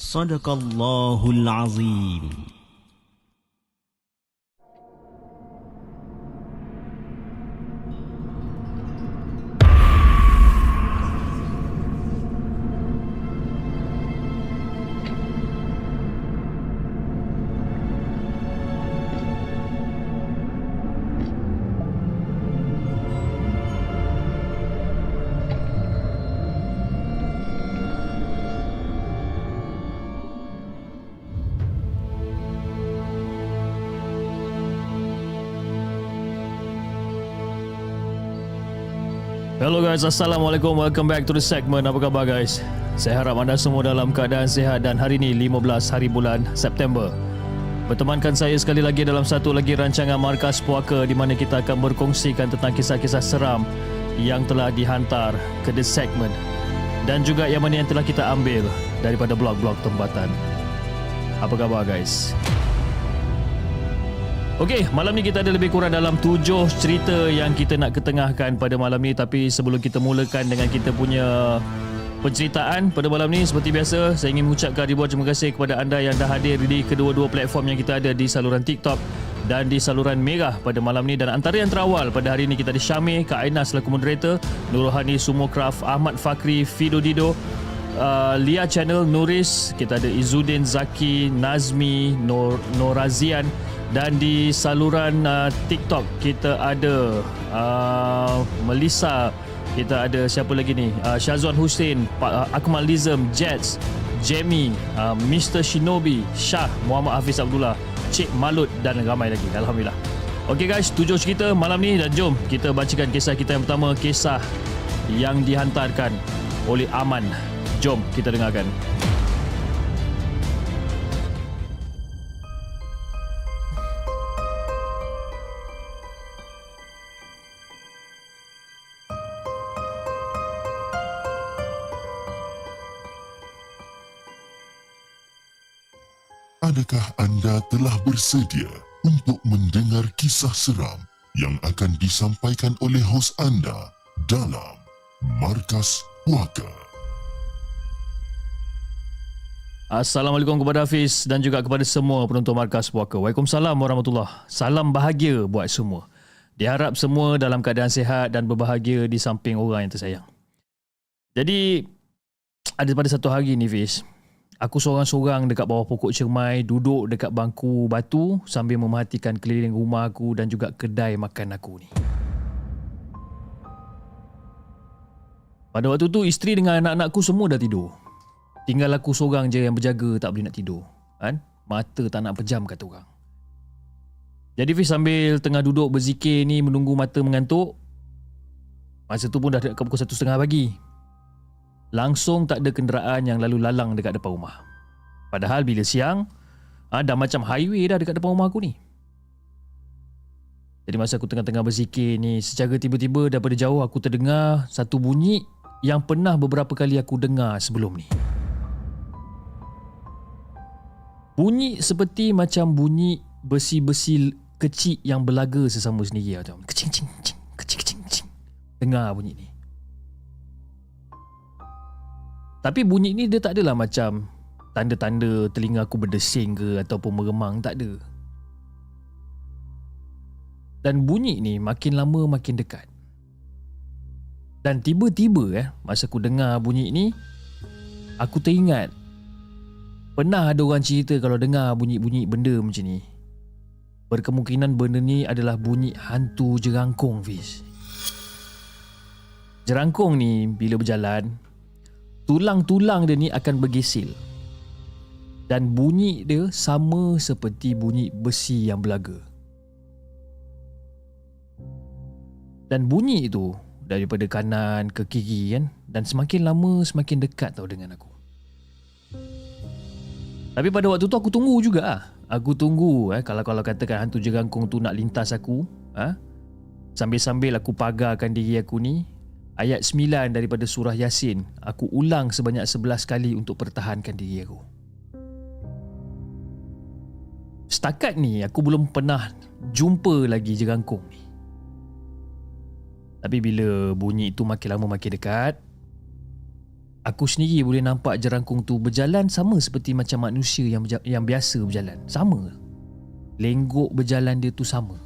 Sadaqallahul Azim. Hello guys, Assalamualaikum. Welcome back to the segment. Apa khabar guys? Saya harap anda semua dalam keadaan sihat dan hari ini 15 hari bulan September. Bertemankan saya sekali lagi dalam satu lagi rancangan Markas Puaka di mana kita akan berkongsikan tentang kisah-kisah seram yang telah dihantar ke the segment dan juga yang mana yang telah kita ambil daripada blog-blog tempatan. Apa khabar guys? Okey, malam ni kita ada lebih kurang dalam tujuh cerita yang kita nak ketengahkan pada malam ni. Tapi sebelum kita mulakan dengan kita punya penceritaan pada malam ni seperti biasa saya ingin mengucapkan ribuan terima kasih kepada anda yang dah hadir di kedua-dua platform yang kita ada di saluran TikTok dan di saluran Merah pada malam ni. Dan antara yang terawal pada hari ini kita ada Syamir, Kak Aina selaku moderator, Nur Rohani Sumokraft, Ahmad Fakri, Fido Dido, uh, Lia Channel, Nuris, kita ada Izzuddin Zaki, Nazmi, Nor Norazian dan di saluran uh, TikTok kita ada uh, Melissa. Kita ada siapa lagi ni? Uh, Syazwan Hussein uh, Akmal Lizam Jets Jamie uh, Mr Shinobi Shah Muhammad Hafiz Abdullah Cik Malut dan ramai lagi. Alhamdulillah. Ok guys tujuh cerita malam ni dan jom kita bacakan kisah kita yang pertama kisah yang dihantarkan oleh Aman. Jom kita dengarkan Adakah anda telah bersedia untuk mendengar kisah seram yang akan disampaikan oleh hos anda dalam Markas Puaka? Assalamualaikum kepada Hafiz dan juga kepada semua penonton Markas Puaka. Waalaikumsalam warahmatullahi Salam bahagia buat semua. Diharap semua dalam keadaan sihat dan berbahagia di samping orang yang tersayang. Jadi, ada pada satu hari ni Fiz, aku seorang-seorang dekat bawah pokok cermai, duduk dekat bangku batu sambil memerhatikan keliling rumah aku dan juga kedai makan aku ni. Pada waktu tu isteri dengan anak-anakku semua dah tidur. Tinggal aku seorang je yang berjaga tak boleh nak tidur. Kan? Mata tak nak pejam kata orang. Jadi Fiz sambil tengah duduk berzikir ni menunggu mata mengantuk. Masa tu pun dah dekat pukul satu setengah pagi. Langsung tak ada kenderaan yang lalu lalang dekat depan rumah. Padahal bila siang, dah macam highway dah dekat depan rumah aku ni. Jadi masa aku tengah-tengah berzikir ni, secara tiba-tiba daripada jauh aku terdengar satu bunyi yang pernah beberapa kali aku dengar sebelum ni. Bunyi seperti macam bunyi besi-besi kecil yang berlaga sesama sendiri macam kecing kecing kecing kecing kecing kecing. Dengar bunyi ni. Tapi bunyi ni dia tak adalah macam tanda-tanda telinga aku berdesing ke ataupun meremang tak ada. Dan bunyi ni makin lama makin dekat. Dan tiba-tiba eh masa aku dengar bunyi ni aku teringat pernah ada orang cerita kalau dengar bunyi-bunyi benda macam ni berkemungkinan benda ni adalah bunyi hantu jerangkung Fiz. Jerangkung ni bila berjalan tulang-tulang dia ni akan bergesil dan bunyi dia sama seperti bunyi besi yang berlaga. Dan bunyi itu daripada kanan ke kiri kan dan semakin lama semakin dekat tau dengan aku. Tapi pada waktu tu aku tunggu juga ah. Aku tunggu eh kalau kalau katakan hantu jerangkung tu nak lintas aku, ah. Ha? Sambil-sambil aku pagarkan diri aku ni, ayat 9 daripada surah Yasin, aku ulang sebanyak 11 kali untuk pertahankan diri aku. Setakat ni aku belum pernah jumpa lagi jerangkung ni. Tapi bila bunyi itu makin lama makin dekat, aku sendiri boleh nampak jerangkung tu berjalan sama seperti macam manusia yang yang biasa berjalan. Sama. Lenggok berjalan dia tu sama.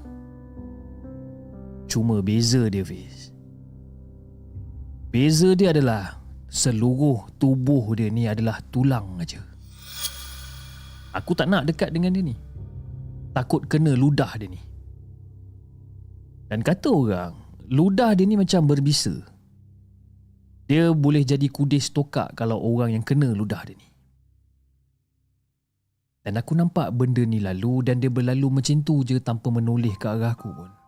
Cuma beza dia Fiz. Beza dia adalah seluruh tubuh dia ni adalah tulang aja. Aku tak nak dekat dengan dia ni. Takut kena ludah dia ni. Dan kata orang, ludah dia ni macam berbisa. Dia boleh jadi kudis tokak kalau orang yang kena ludah dia ni. Dan aku nampak benda ni lalu dan dia berlalu macam tu je tanpa menoleh ke arah aku pun.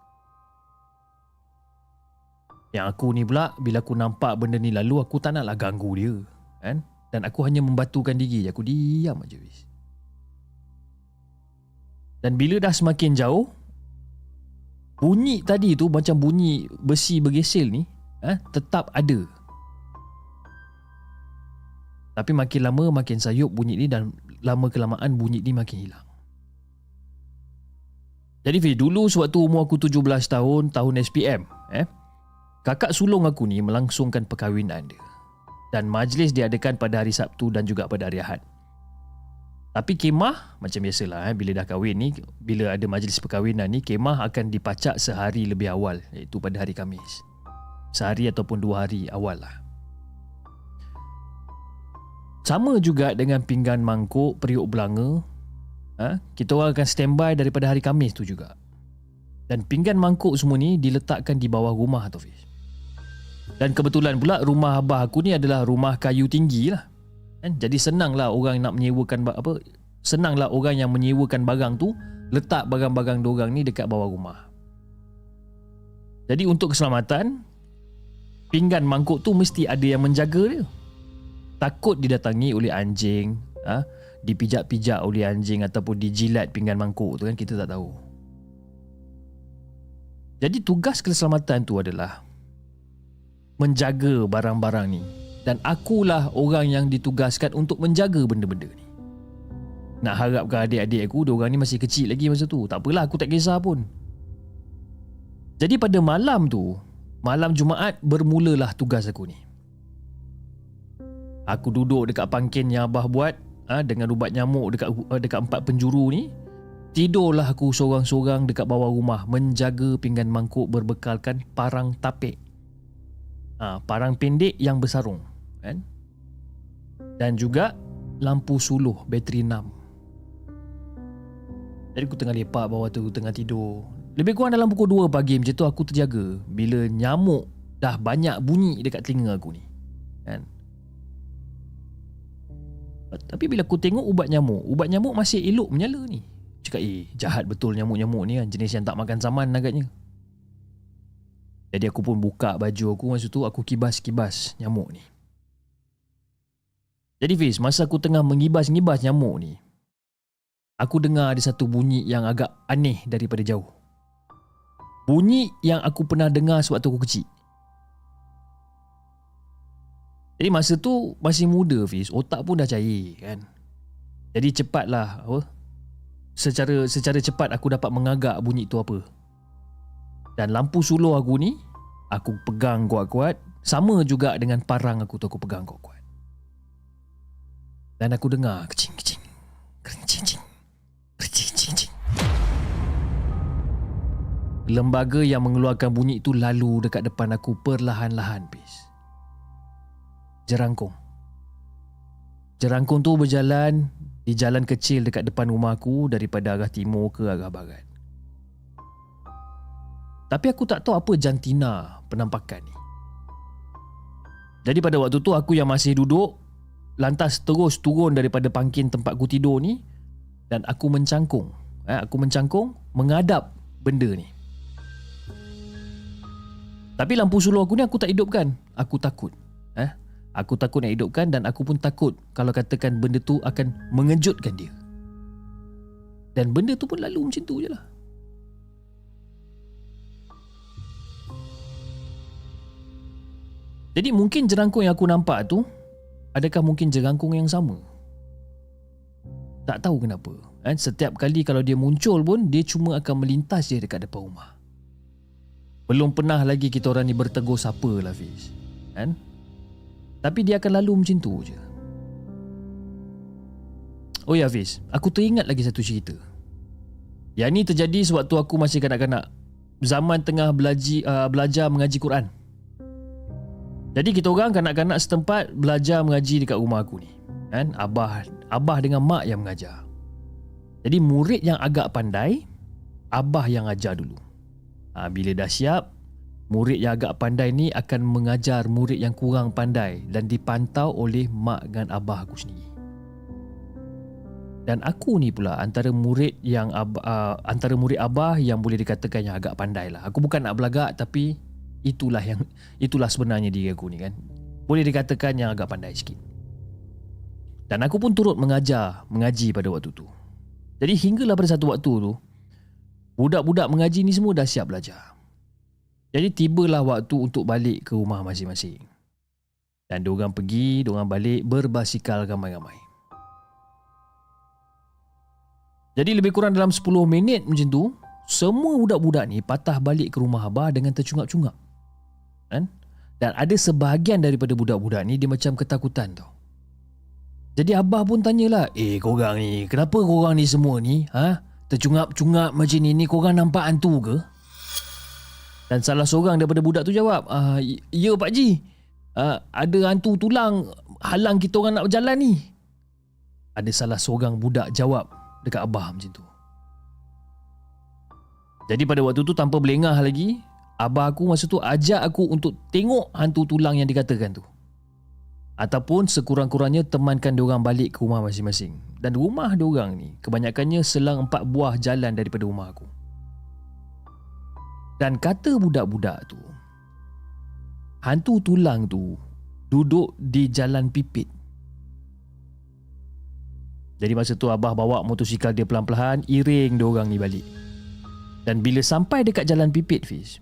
Yang aku ni pula bila aku nampak benda ni lalu aku tak naklah ganggu dia. Kan? Dan aku hanya membatukan diri je. Aku diam aja wis. Dan bila dah semakin jauh Bunyi tadi tu macam bunyi besi bergesel ni eh, tetap ada. Tapi makin lama makin sayup bunyi ni dan lama kelamaan bunyi ni makin hilang. Jadi Fi, dulu sewaktu umur aku 17 tahun, tahun SPM, eh, kakak sulung aku ni melangsungkan perkahwinan dia. Dan majlis diadakan pada hari Sabtu dan juga pada hari Ahad. Tapi kemah macam biasalah eh, bila dah kahwin ni bila ada majlis perkahwinan ni kemah akan dipacak sehari lebih awal iaitu pada hari Khamis. Sehari ataupun dua hari awal lah. Sama juga dengan pinggan mangkuk, periuk belanga. Ha? Kita orang akan standby daripada hari Khamis tu juga. Dan pinggan mangkuk semua ni diletakkan di bawah rumah tu Fiz. Dan kebetulan pula rumah abah aku ni adalah rumah kayu tinggi lah. Kan? Jadi senanglah orang nak menyewakan apa senanglah orang yang menyewakan barang tu letak barang-barang dorang ni dekat bawah rumah. Jadi untuk keselamatan pinggan mangkuk tu mesti ada yang menjaga dia. Takut didatangi oleh anjing ha? dipijak-pijak oleh anjing ataupun dijilat pinggan mangkuk tu kan kita tak tahu. Jadi tugas keselamatan tu adalah menjaga barang-barang ni dan akulah orang yang ditugaskan untuk menjaga benda-benda ni. Nak harapkan adik-adik aku, orang ni masih kecil lagi masa tu. Tak apalah, aku tak kisah pun. Jadi pada malam tu, malam Jumaat bermulalah tugas aku ni. Aku duduk dekat pangkin yang abah buat ha, dengan ubat nyamuk dekat uh, dekat empat penjuru ni. Tidurlah aku seorang-seorang dekat bawah rumah menjaga pinggan mangkuk berbekalkan parang tapik. Ha, parang pendek yang bersarung kan dan juga lampu suluh bateri 6 jadi aku tengah lepak bawah tu tengah tidur lebih kurang dalam pukul 2 pagi macam tu aku terjaga bila nyamuk dah banyak bunyi dekat telinga aku ni Kan? Tapi bila aku tengok ubat nyamuk, ubat nyamuk masih elok menyala ni. Cakap, eh jahat betul nyamuk-nyamuk ni kan. Jenis yang tak makan saman agaknya. Jadi aku pun buka baju aku masa tu aku kibas-kibas nyamuk ni. Jadi Fiz, masa aku tengah mengibas-ngibas nyamuk ni, aku dengar ada satu bunyi yang agak aneh daripada jauh. Bunyi yang aku pernah dengar sewaktu aku kecil. Jadi masa tu masih muda Fiz, otak pun dah cair kan. Jadi cepatlah apa? Secara secara cepat aku dapat mengagak bunyi tu apa. Dan lampu suluh aku ni aku pegang kuat-kuat sama juga dengan parang aku tu aku pegang kuat-kuat. Dan aku dengar kecing-kecing. Kecing-kecing. Kecing-kecing. Lembaga yang mengeluarkan bunyi itu lalu dekat depan aku perlahan-lahan, bis. Jerangkung. Jerangkung tu berjalan di jalan kecil dekat depan rumah aku daripada arah timur ke arah barat. Tapi aku tak tahu apa jantina penampakan ni. Jadi pada waktu tu aku yang masih duduk lantas terus turun daripada pangkin tempat aku tidur ni dan aku mencangkung. Eh, aku mencangkung menghadap benda ni. Tapi lampu suluh aku ni aku tak hidupkan. Aku takut. Eh, aku takut nak hidupkan dan aku pun takut kalau katakan benda tu akan mengejutkan dia. Dan benda tu pun lalu macam tu je lah. Jadi mungkin jerangkung yang aku nampak tu Adakah mungkin jerangkung yang sama? Tak tahu kenapa kan? Setiap kali kalau dia muncul pun Dia cuma akan melintas je dekat depan rumah Belum pernah lagi kita orang ni bertegur siapa lah Fiz kan? Tapi dia akan lalu macam tu je Oh ya Fiz Aku teringat lagi satu cerita Yang ni terjadi sewaktu aku masih kanak-kanak Zaman tengah belaji, uh, belajar mengaji Quran jadi kita orang kanak-kanak setempat belajar mengaji dekat rumah aku ni. Kan? Abah abah dengan mak yang mengajar. Jadi murid yang agak pandai, abah yang ajar dulu. Ha, bila dah siap, murid yang agak pandai ni akan mengajar murid yang kurang pandai dan dipantau oleh mak dan abah aku sendiri. Dan aku ni pula antara murid yang uh, antara murid abah yang boleh dikatakan yang agak pandai lah. Aku bukan nak belagak tapi itulah yang itulah sebenarnya diri aku ni kan. Boleh dikatakan yang agak pandai sikit. Dan aku pun turut mengajar mengaji pada waktu tu. Jadi hinggalah pada satu waktu tu budak-budak mengaji ni semua dah siap belajar. Jadi tibalah waktu untuk balik ke rumah masing-masing. Dan diorang pergi diorang balik berbasikal ramai-ramai. Jadi lebih kurang dalam 10 minit macam tu semua budak-budak ni patah balik ke rumah abah dengan tercungap-cungap kan? Dan ada sebahagian daripada budak-budak ni dia macam ketakutan tau. Jadi abah pun tanyalah, "Eh, korang ni, kenapa korang ni semua ni, ha? Tercungap-cungap macam ni, ni korang nampak hantu ke?" Dan salah seorang daripada budak tu jawab, ah, "Ya, Pak Ji. Uh, ada hantu tulang halang kita orang nak berjalan ni." Ada salah seorang budak jawab dekat abah macam tu. Jadi pada waktu tu tanpa belengah lagi, abah aku masa tu ajak aku untuk tengok hantu tulang yang dikatakan tu. Ataupun sekurang-kurangnya temankan diorang balik ke rumah masing-masing. Dan rumah diorang ni kebanyakannya selang empat buah jalan daripada rumah aku. Dan kata budak-budak tu, hantu tulang tu duduk di jalan pipit. Jadi masa tu abah bawa motosikal dia pelan-pelan iring diorang ni balik. Dan bila sampai dekat jalan pipit Fiz,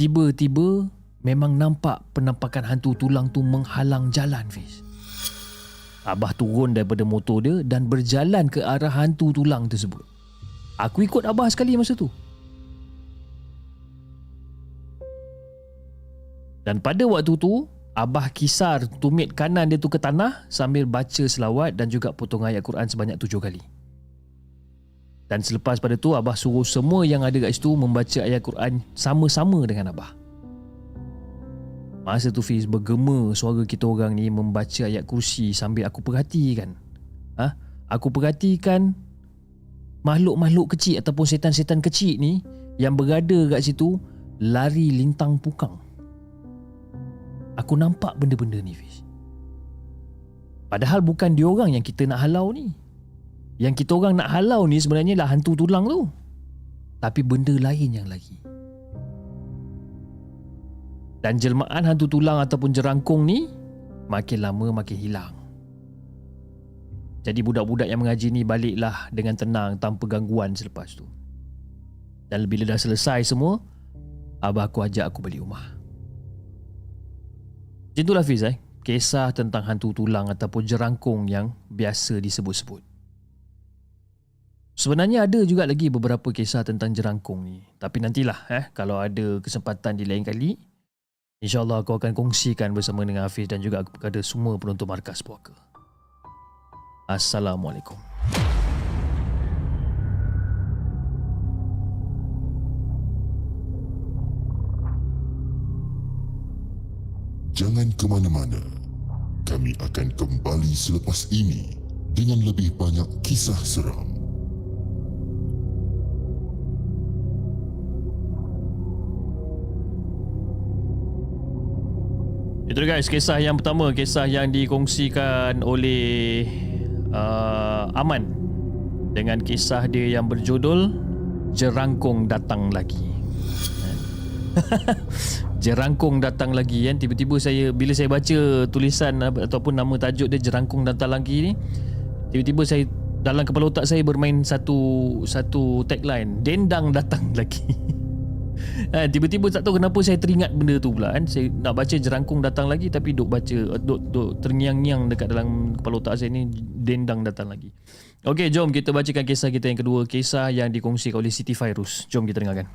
Tiba-tiba memang nampak penampakan hantu tulang tu menghalang jalan Fiz. Abah turun daripada motor dia dan berjalan ke arah hantu tulang tersebut. Aku ikut Abah sekali masa tu. Dan pada waktu tu, Abah kisar tumit kanan dia tu ke tanah sambil baca selawat dan juga potong ayat Quran sebanyak tujuh kali. Dan selepas pada tu Abah suruh semua yang ada kat situ membaca ayat Quran sama-sama dengan Abah. Masa tu Fiz bergema suara kita orang ni membaca ayat kursi sambil aku perhatikan. Ha? Aku perhatikan makhluk-makhluk kecil ataupun setan-setan kecil ni yang berada kat situ lari lintang pukang. aku nampak benda-benda ni Fiz. Padahal bukan dia orang yang kita nak halau ni. Yang kita orang nak halau ni sebenarnya lah hantu tulang tu. Tapi benda lain yang lagi. Dan jelmaan hantu tulang ataupun jerangkung ni makin lama makin hilang. Jadi budak-budak yang mengaji ni baliklah dengan tenang tanpa gangguan selepas tu. Dan bila dah selesai semua, abah aku ajak aku balik rumah. Macam itulah Fiz eh. Kisah tentang hantu tulang ataupun jerangkung yang biasa disebut-sebut. Sebenarnya ada juga lagi beberapa kisah tentang jerangkung ni. Tapi nantilah eh kalau ada kesempatan di lain kali InsyaAllah aku akan kongsikan bersama dengan Hafiz dan juga kepada semua penonton Markas Puaka. Assalamualaikum. Jangan ke mana-mana. Kami akan kembali selepas ini dengan lebih banyak kisah seram. Itu guys, kisah yang pertama, kisah yang dikongsikan oleh uh, Aman dengan kisah dia yang berjudul Jerangkung Datang Lagi. Jerangkung datang lagi kan tiba-tiba saya bila saya baca tulisan ataupun nama tajuk dia Jerangkung datang lagi ni tiba-tiba saya dalam kepala otak saya bermain satu satu tagline dendang datang lagi ha, tiba-tiba tak tahu kenapa saya teringat benda tu pula kan. Saya nak baca jerangkung datang lagi tapi duk baca duk, duk terngiang-ngiang dekat dalam kepala otak saya ni dendang datang lagi. Okey, jom kita bacakan kisah kita yang kedua. Kisah yang dikongsikan oleh Siti Fairuz jom kita dengarkan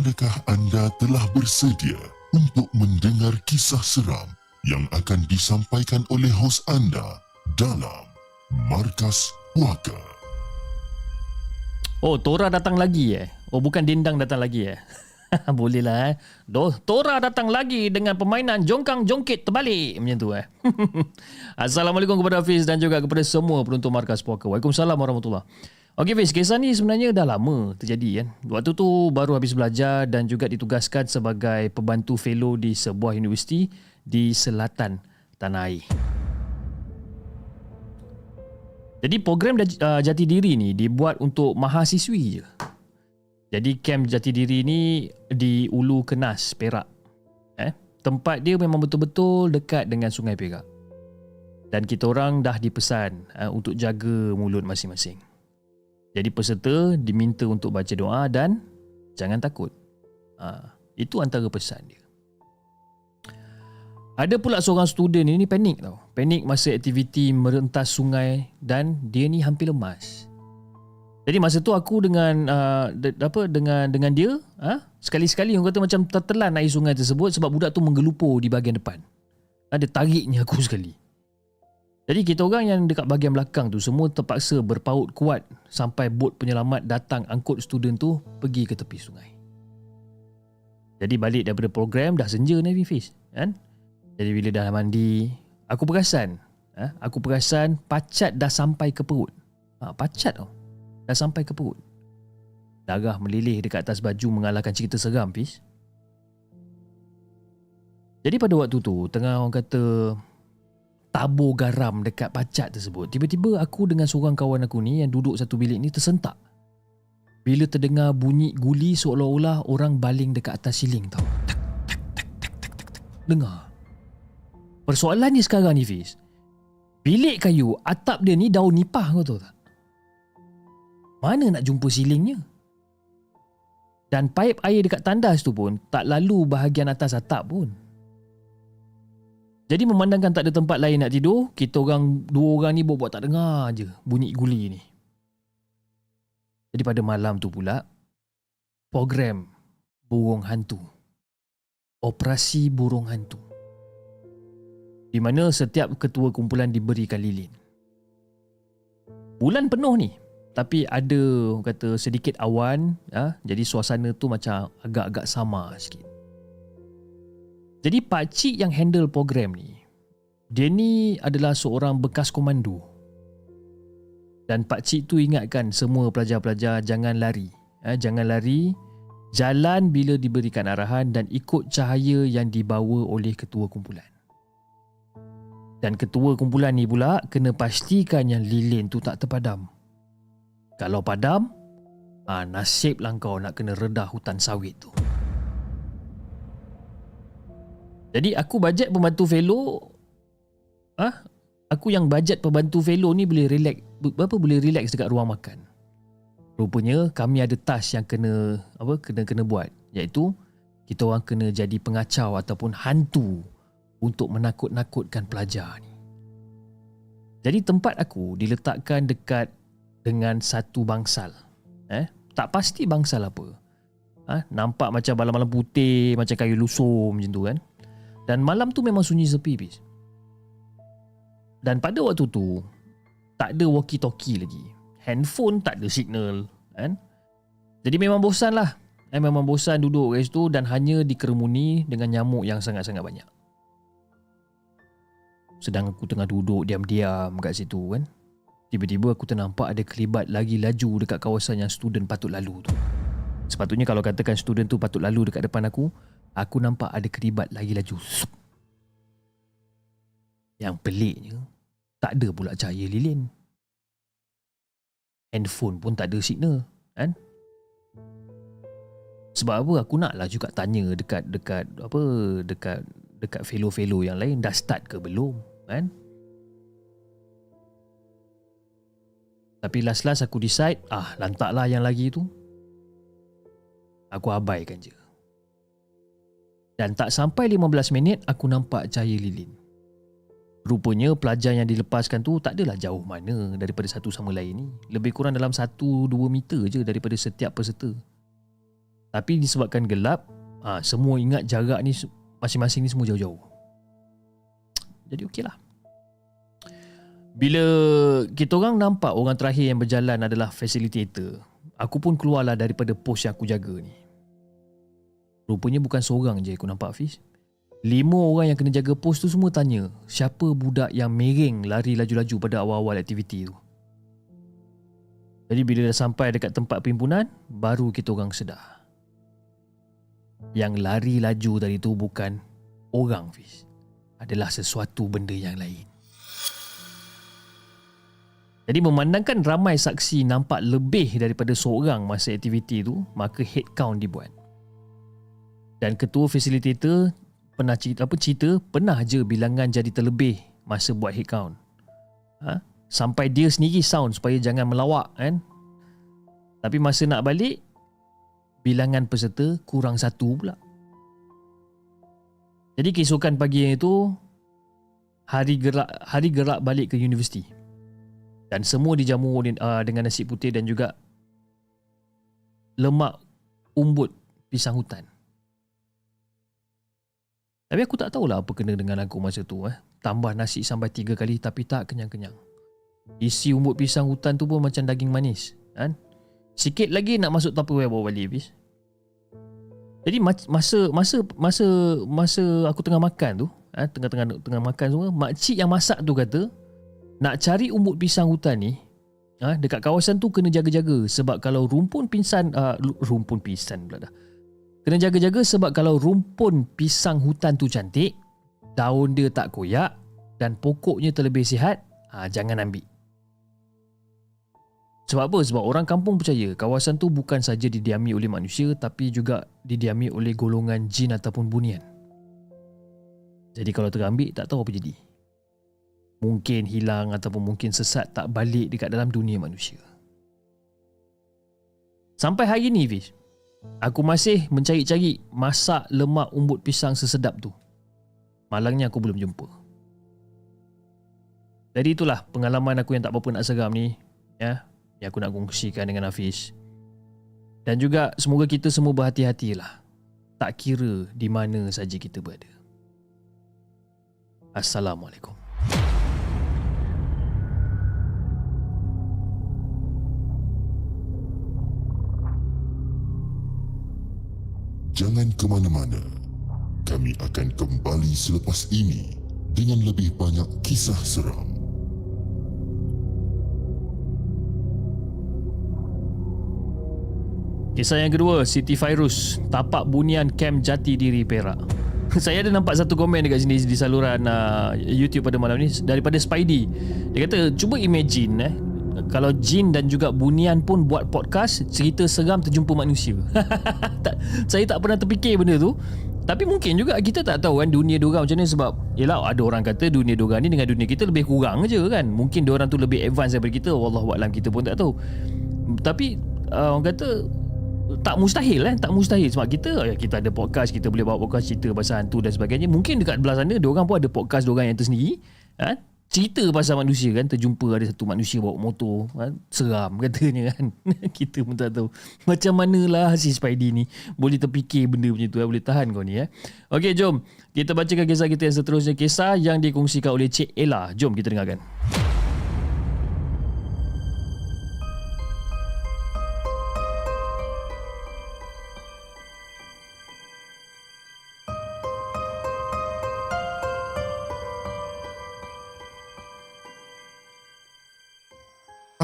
Adakah anda telah bersedia untuk mendengar kisah seram yang akan disampaikan oleh hos anda dalam Markas Puaka? Oh, Tora datang lagi eh? Oh, bukan Dendang datang lagi eh? Bolehlah eh. Doh, Tora datang lagi dengan permainan jongkang jongkit terbalik macam tu eh. Assalamualaikum kepada Hafiz dan juga kepada semua penonton Markas Puaka. Waalaikumsalam warahmatullahi Okey Fiz, kisah ni sebenarnya dah lama terjadi kan. Waktu tu baru habis belajar dan juga ditugaskan sebagai pembantu fellow di sebuah universiti di selatan tanah air. Jadi program uh, jati diri ni dibuat untuk mahasiswi je. Jadi camp jati diri ni di Ulu Kenas, Perak. Eh, tempat dia memang betul-betul dekat dengan Sungai Perak. Dan kita orang dah dipesan uh, untuk jaga mulut masing-masing. Jadi peserta diminta untuk baca doa dan jangan takut. Ha, itu antara pesan dia. Ada pula seorang student ini panik tau. Panik masa aktiviti merentas sungai dan dia ni hampir lemas. Jadi masa tu aku dengan uh, apa dengan dengan dia, ha? sekali-sekali orang kata macam tertelan air sungai tersebut sebab budak tu menggelupur di bahagian depan. Ada tariknya aku sekali. Jadi kita orang yang dekat bahagian belakang tu semua terpaksa berpaut kuat sampai bot penyelamat datang angkut student tu pergi ke tepi sungai. Jadi balik daripada program dah senja ni Fiz, kan? Jadi bila dah mandi, aku perasan, ha? aku perasan pacat dah sampai ke perut. Ha, pacat tau. Dah sampai ke perut. Darah melilih dekat atas baju mengalahkan cerita seram Fiz. Jadi pada waktu tu, tengah orang kata tabur garam dekat pacat tersebut. Tiba-tiba aku dengan seorang kawan aku ni yang duduk satu bilik ni tersentak. Bila terdengar bunyi guli seolah-olah orang baling dekat atas siling tau. Tak, tak, tak, tak, tak, tak, tak. Sekarang ni Fiz. Bilik kayu, atap dia ni daun nipah kau tahu tak? Mana nak jumpa silingnya? Dan paip air dekat tandas tu pun tak lalu bahagian atas atap pun. Jadi memandangkan tak ada tempat lain nak tidur, kita orang dua orang ni buat-buat tak dengar je bunyi guli ni. Jadi pada malam tu pula, program burung hantu. Operasi burung hantu. Di mana setiap ketua kumpulan diberikan lilin. Bulan penuh ni, tapi ada kata sedikit awan, ha? jadi suasana tu macam agak-agak sama sikit. Jadi pakcik yang handle program ni, dia ni adalah seorang bekas komando. Dan pakcik tu ingatkan semua pelajar-pelajar jangan lari. Eh, jangan lari, jalan bila diberikan arahan dan ikut cahaya yang dibawa oleh ketua kumpulan. Dan ketua kumpulan ni pula kena pastikan yang lilin tu tak terpadam. Kalau padam, ah, nasiblah kau nak kena redah hutan sawit tu. Jadi aku bajet pembantu fellow ah aku yang bajet pembantu fellow ni boleh relax apa boleh relax dekat ruang makan. Rupanya kami ada task yang kena apa kena kena buat iaitu kita orang kena jadi pengacau ataupun hantu untuk menakut-nakutkan pelajar ni. Jadi tempat aku diletakkan dekat dengan satu bangsal. Eh, tak pasti bangsal apa. Ha, nampak macam malam-malam putih, macam kayu lusum macam tu kan. Dan malam tu memang sunyi sepi bis. Dan pada waktu tu tak ada walkie talkie lagi. Handphone tak ada signal kan. Jadi memang bosan lah. Eh, memang bosan duduk kat situ dan hanya dikerumuni dengan nyamuk yang sangat-sangat banyak. Sedang aku tengah duduk diam-diam kat situ kan. Tiba-tiba aku ternampak ada kelibat lagi laju dekat kawasan yang student patut lalu tu. Sepatutnya kalau katakan student tu patut lalu dekat depan aku, aku nampak ada keribat lagi laju. Yang peliknya, tak ada pula cahaya lilin. Handphone pun tak ada signal, kan? Sebab apa aku naklah juga tanya dekat dekat apa dekat dekat fellow-fellow yang lain dah start ke belum, kan? Tapi last-last aku decide, ah lantaklah yang lagi tu. Aku abaikan je. Dan tak sampai 15 minit aku nampak cahaya lilin. Rupanya pelajar yang dilepaskan tu tak adalah jauh mana daripada satu sama lain ni. Lebih kurang dalam 1-2 meter je daripada setiap peserta. Tapi disebabkan gelap, ha, semua ingat jarak ni masing-masing ni semua jauh-jauh. Jadi okey lah. Bila kita orang nampak orang terakhir yang berjalan adalah facilitator, aku pun keluarlah daripada pos yang aku jaga ni. Rupanya bukan seorang je aku nampak Hafiz. Lima orang yang kena jaga pos tu semua tanya siapa budak yang mereng lari laju-laju pada awal-awal aktiviti tu. Jadi bila dah sampai dekat tempat perhimpunan, baru kita orang sedar. Yang lari laju tadi tu bukan orang Fiz. Adalah sesuatu benda yang lain. Jadi memandangkan ramai saksi nampak lebih daripada seorang masa aktiviti tu, maka head count dibuat. Dan ketua facilitator pernah cerita apa cerita pernah je bilangan jadi terlebih masa buat head count. Ha? Sampai dia sendiri sound supaya jangan melawak kan. Tapi masa nak balik bilangan peserta kurang satu pula. Jadi keesokan pagi itu hari gerak hari gerak balik ke universiti. Dan semua dijamu uh, dengan nasi putih dan juga lemak umbut pisang hutan. Tapi aku tak tahulah apa kena dengan aku masa tu eh. Tambah nasi sampai tiga kali tapi tak kenyang-kenyang. Isi umbut pisang hutan tu pun macam daging manis. Kan? Sikit lagi nak masuk tupperware bawa balik habis. Jadi masa masa masa masa aku tengah makan tu, eh, tengah-tengah tengah makan semua, makcik yang masak tu kata nak cari umbut pisang hutan ni, eh, dekat kawasan tu kena jaga-jaga sebab kalau rumpun pingsan uh, rumpun pisan pula dah. Kena jaga-jaga sebab kalau rumpun pisang hutan tu cantik, daun dia tak koyak dan pokoknya terlebih sihat, ha, jangan ambil. Sebab apa? Sebab orang kampung percaya kawasan tu bukan saja didiami oleh manusia tapi juga didiami oleh golongan jin ataupun bunian. Jadi kalau terambil tak tahu apa jadi. Mungkin hilang ataupun mungkin sesat tak balik dekat dalam dunia manusia. Sampai hari ni Fish, Aku masih mencari-cari masak lemak umbut pisang sesedap tu. Malangnya aku belum jumpa. Jadi itulah pengalaman aku yang tak apa-apa nak seram ni. Ya, yang aku nak kongsikan dengan Hafiz. Dan juga semoga kita semua berhati-hatilah. Tak kira di mana saja kita berada. Assalamualaikum. Jangan ke mana-mana. Kami akan kembali selepas ini dengan lebih banyak kisah seram. Kisah yang kedua, Siti Fairuz, tapak bunian kem jati diri Perak. Saya ada nampak satu komen dekat sini di saluran uh, YouTube pada malam ni daripada Spidey. Dia kata, cuba imagine eh, kalau jin dan juga bunian pun buat podcast cerita seram terjumpa manusia. tak, saya tak pernah terfikir benda tu. Tapi mungkin juga kita tak tahu kan dunia diorang macam ni sebab Yelah ada orang kata dunia diorang ni dengan dunia kita lebih kurang je kan. Mungkin diorang tu lebih advance daripada kita Wallahualam kita pun tak tahu. Tapi uh, orang kata tak mustahil eh. Tak mustahil sebab kita ya, kita ada podcast kita boleh bawa podcast cerita pasal hantu dan sebagainya. Mungkin dekat belah sana dia orang pun ada podcast dia orang yang tersendiri kan cerita pasal manusia kan terjumpa ada satu manusia bawa motor kan? seram katanya kan. Kita pun tak tahu. Macam manalah si Spidey ni. Boleh terfikir benda macam tu eh? boleh tahan kau ni eh. Okey jom. Kita bacakan kisah kita yang seterusnya. Kisah yang dikongsikan oleh Cik Ella. Jom kita dengarkan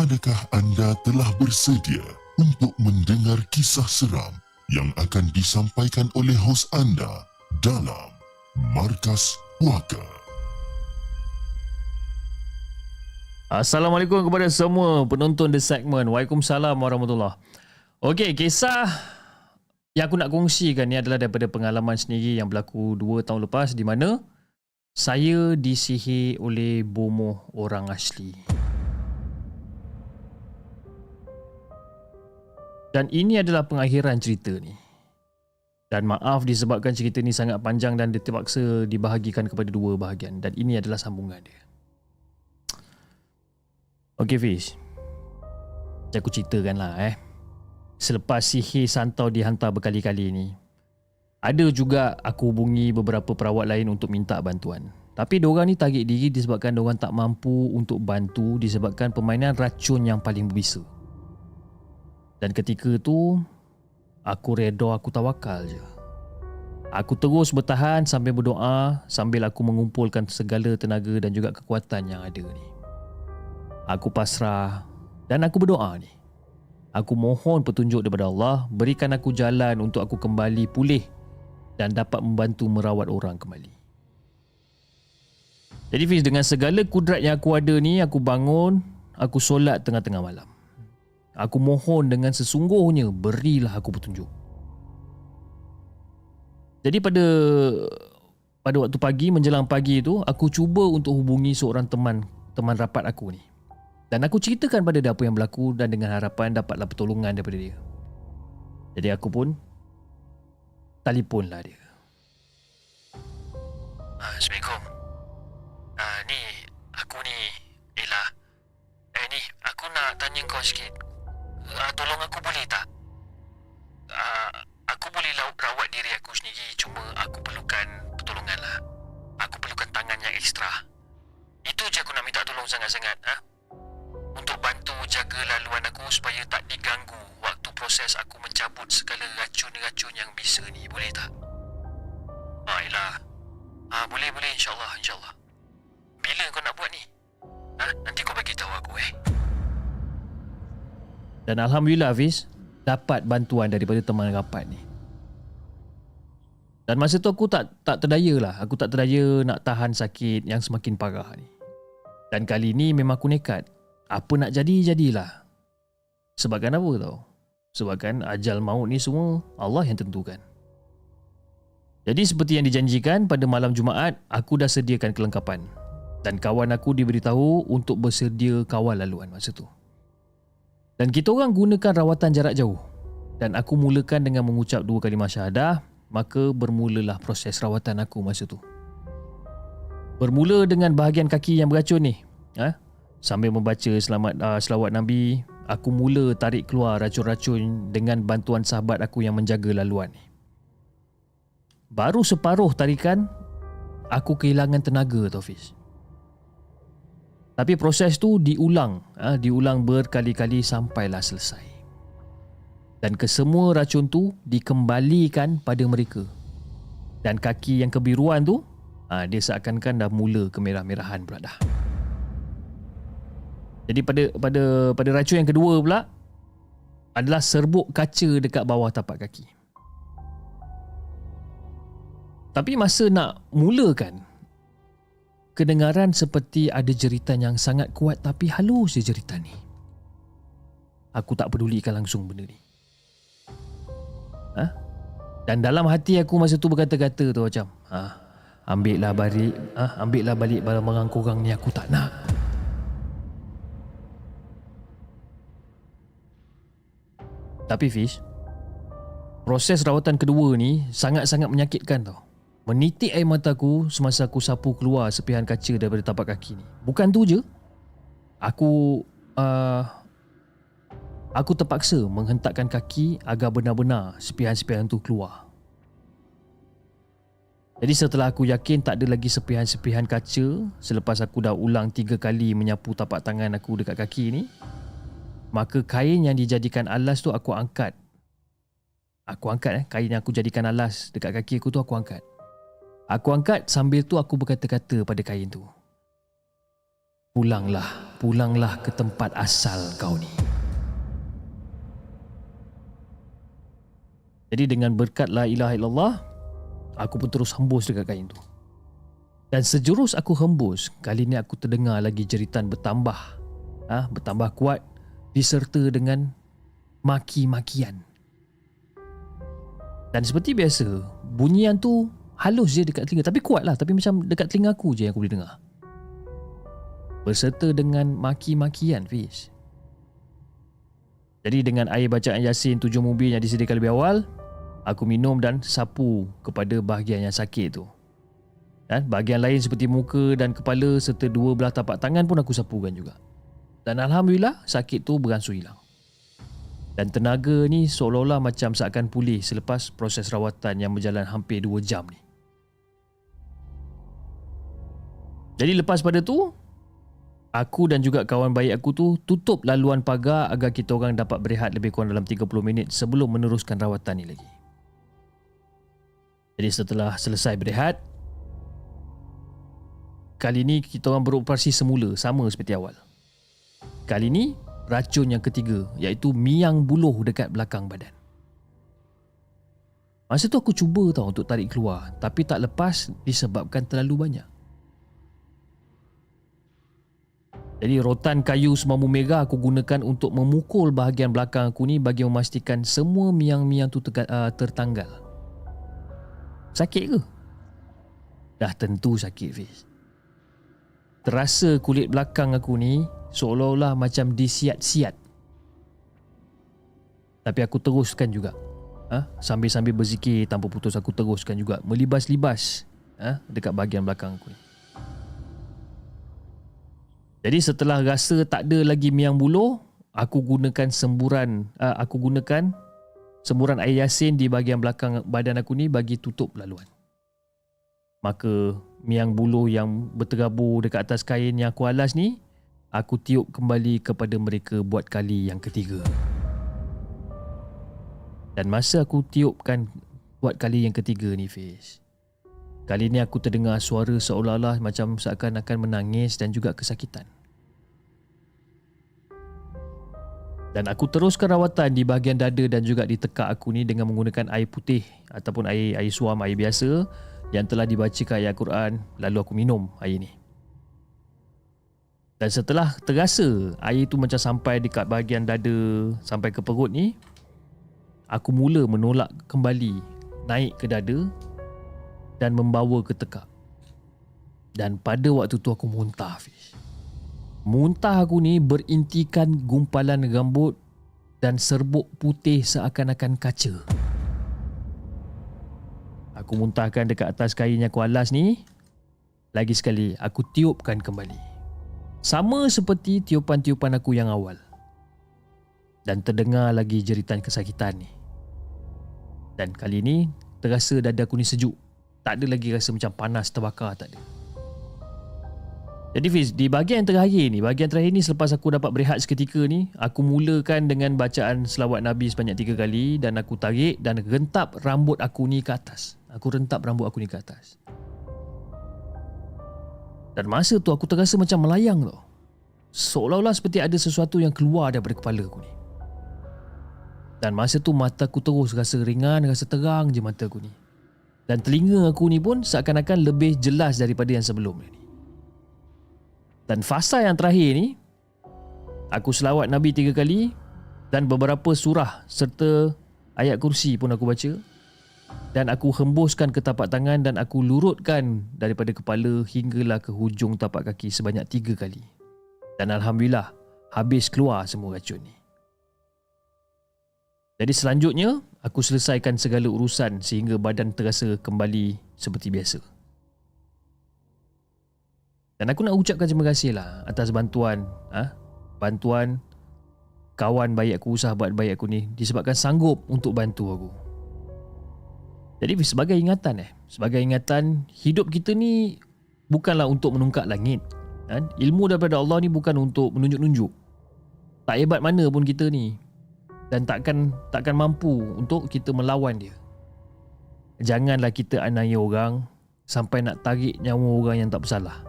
Adakah anda telah bersedia untuk mendengar kisah seram yang akan disampaikan oleh hos anda dalam Markas Puaka? Assalamualaikum kepada semua penonton The Segment. Waalaikumsalam warahmatullahi Okey, kisah yang aku nak kongsikan ni adalah daripada pengalaman sendiri yang berlaku 2 tahun lepas di mana saya disihir oleh bomoh orang asli. Dan ini adalah pengakhiran cerita ni. Dan maaf disebabkan cerita ni sangat panjang dan terpaksa dibahagikan kepada dua bahagian. Dan ini adalah sambungan dia. Okay Fiz. Macam aku ceritakan lah eh. Selepas sihir santau dihantar berkali-kali ni. Ada juga aku hubungi beberapa perawat lain untuk minta bantuan. Tapi diorang ni tarik diri disebabkan diorang tak mampu untuk bantu disebabkan permainan racun yang paling berbisa. Dan ketika tu Aku redha aku tawakal je. Aku terus bertahan sambil berdoa Sambil aku mengumpulkan segala tenaga dan juga kekuatan yang ada ni. Aku pasrah Dan aku berdoa ni. Aku mohon petunjuk daripada Allah Berikan aku jalan untuk aku kembali pulih Dan dapat membantu merawat orang kembali. Jadi Fiz dengan segala kudrat yang aku ada ni Aku bangun Aku solat tengah-tengah malam Aku mohon dengan sesungguhnya berilah aku petunjuk. Jadi pada pada waktu pagi menjelang pagi itu aku cuba untuk hubungi seorang teman teman rapat aku ni. Dan aku ceritakan pada dia apa yang berlaku dan dengan harapan dapatlah pertolongan daripada dia. Jadi aku pun telefonlah dia. Assalamualaikum. Ah, ni aku ni Ella. Eh ni aku nak tanya kau sikit uh, tolong aku boleh tak? Uh, aku boleh rawat diri aku sendiri cuma aku perlukan pertolongan lah. Aku perlukan tangan yang ekstra. Itu je aku nak minta tolong sangat-sangat. Ha? Untuk bantu jaga laluan aku supaya tak diganggu waktu proses aku mencabut segala racun-racun yang bisa ni. Boleh tak? Baiklah. Ah, boleh, boleh. InsyaAllah, insyaAllah. Dan Alhamdulillah Hafiz Dapat bantuan daripada teman rapat ni. Dan masa tu aku tak tak terdaya lah. Aku tak terdaya nak tahan sakit yang semakin parah ni. Dan kali ni memang aku nekat. Apa nak jadi, jadilah. Sebabkan apa tau? Sebabkan ajal maut ni semua Allah yang tentukan. Jadi seperti yang dijanjikan pada malam Jumaat Aku dah sediakan kelengkapan. Dan kawan aku diberitahu untuk bersedia kawal laluan masa tu dan kita orang gunakan rawatan jarak jauh. Dan aku mulakan dengan mengucap dua kalimah syahadah, maka bermulalah proses rawatan aku masa tu. Bermula dengan bahagian kaki yang beracun ni. Ha? Sambil membaca selamat uh, selawat Nabi, aku mula tarik keluar racun-racun dengan bantuan sahabat aku yang menjaga laluan ni. Baru separuh tarikan, aku kehilangan tenaga Taufis. Tapi proses tu diulang, ha, diulang berkali-kali sampailah selesai. Dan kesemua racun tu dikembalikan pada mereka. Dan kaki yang kebiruan tu ha, Dia seakan-akan dah mula kemerah-merahan pula dah Jadi pada pada pada racun yang kedua pula Adalah serbuk kaca dekat bawah tapak kaki Tapi masa nak mulakan Kedengaran seperti ada jeritan yang sangat kuat tapi halus je jeritan ni. Aku tak pedulikan langsung benda ni. Ha? Dan dalam hati aku masa tu berkata-kata tu macam ha, Ambil lah balik ha, Ambil lah balik barang-barang korang ni aku tak nak. Tapi Fish Proses rawatan kedua ni sangat-sangat menyakitkan tau Menitik air mataku semasa aku sapu keluar sepihan kaca daripada tapak kaki ni Bukan tu je Aku uh, Aku terpaksa menghentakkan kaki agar benar-benar sepihan-sepihan tu keluar. Jadi setelah aku yakin tak ada lagi sepihan-sepihan kaca selepas aku dah ulang tiga kali menyapu tapak tangan aku dekat kaki ni, maka kain yang dijadikan alas tu aku angkat. Aku angkat eh, kain yang aku jadikan alas dekat kaki aku tu aku angkat. Aku angkat sambil tu aku berkata-kata pada kain tu. Pulanglah, pulanglah ke tempat asal kau ni. Jadi dengan berkat la ilaha illallah Aku pun terus hembus dekat kain tu Dan sejurus aku hembus Kali ni aku terdengar lagi jeritan bertambah ha, Bertambah kuat Diserta dengan Maki-makian Dan seperti biasa Bunyian tu halus je dekat telinga Tapi kuat lah Tapi macam dekat telinga aku je yang aku boleh dengar Berserta dengan maki-makian Fiz jadi dengan air bacaan Yasin tujuh mubin yang disediakan lebih awal, aku minum dan sapu kepada bahagian yang sakit tu. Dan bahagian lain seperti muka dan kepala serta dua belah tapak tangan pun aku sapukan juga. Dan Alhamdulillah sakit tu beransur hilang. Dan tenaga ni seolah-olah macam seakan pulih selepas proses rawatan yang berjalan hampir dua jam ni. Jadi lepas pada tu, Aku dan juga kawan baik aku tu tutup laluan pagar agar kita orang dapat berehat lebih kurang dalam 30 minit sebelum meneruskan rawatan ni lagi. Jadi setelah selesai berehat, kali ni kita orang beroperasi semula sama seperti awal. Kali ni racun yang ketiga iaitu miang buluh dekat belakang badan. Masa tu aku cuba tau untuk tarik keluar tapi tak lepas disebabkan terlalu banyak. Jadi rotan kayu semampu mega aku gunakan untuk memukul bahagian belakang aku ni bagi memastikan semua miang-miang tu ter- uh, tertanggal. Sakit ke? Dah tentu sakit Fiz. Terasa kulit belakang aku ni seolah-olah macam disiat-siat. Tapi aku teruskan juga. Ha? Sambil-sambil berzikir tanpa putus aku teruskan juga melibas-libas ha? dekat bahagian belakang aku ni. Jadi setelah rasa tak ada lagi miang buluh, aku gunakan semburan uh, aku gunakan semburan air yasin di bahagian belakang badan aku ni bagi tutup laluan. Maka miang buluh yang berterabur dekat atas kain yang aku alas ni, aku tiup kembali kepada mereka buat kali yang ketiga. Dan masa aku tiupkan buat kali yang ketiga ni Fiz, Kali ni aku terdengar suara seolah-olah macam seakan-akan menangis dan juga kesakitan. Dan aku teruskan rawatan di bahagian dada dan juga di tekak aku ni dengan menggunakan air putih ataupun air air suam, air biasa yang telah dibacakan ayat Quran lalu aku minum air ni. Dan setelah terasa air tu macam sampai dekat bahagian dada sampai ke perut ni, aku mula menolak kembali naik ke dada dan membawa ke tekak. Dan pada waktu tu aku muntah Fish. Muntah aku ni berintikan gumpalan rambut dan serbuk putih seakan-akan kaca. Aku muntahkan dekat atas kain yang aku alas ni. Lagi sekali aku tiupkan kembali. Sama seperti tiupan-tiupan aku yang awal. Dan terdengar lagi jeritan kesakitan ni. Dan kali ni terasa dada aku ni sejuk tak ada lagi rasa macam panas terbakar tak ada. Jadi Fiz, di bahagian terakhir ni, bahagian terakhir ni selepas aku dapat berehat seketika ni, aku mulakan dengan bacaan selawat Nabi sebanyak tiga kali dan aku tarik dan rentap rambut aku ni ke atas. Aku rentap rambut aku ni ke atas. Dan masa tu aku terasa macam melayang tau. Seolah-olah seperti ada sesuatu yang keluar daripada kepala aku ni. Dan masa tu mata aku terus rasa ringan, rasa terang je mata aku ni. Dan telinga aku ni pun seakan-akan lebih jelas daripada yang sebelum ni. Dan fasa yang terakhir ni, aku selawat Nabi tiga kali dan beberapa surah serta ayat kursi pun aku baca dan aku hembuskan ke tapak tangan dan aku lurutkan daripada kepala hinggalah ke hujung tapak kaki sebanyak tiga kali. Dan Alhamdulillah, habis keluar semua racun ni. Jadi selanjutnya, aku selesaikan segala urusan sehingga badan terasa kembali seperti biasa. Dan aku nak ucapkan terima kasih lah atas bantuan ha? Bantuan kawan baik aku, sahabat baik aku ni Disebabkan sanggup untuk bantu aku. Jadi sebagai ingatan eh Sebagai ingatan hidup kita ni bukanlah untuk menungkak langit kan? Ilmu daripada Allah ni bukan untuk menunjuk-nunjuk. Tak hebat mana pun kita ni. Dan takkan takkan mampu untuk kita melawan dia. Janganlah kita anaya orang Sampai nak tarik nyawa orang yang tak bersalah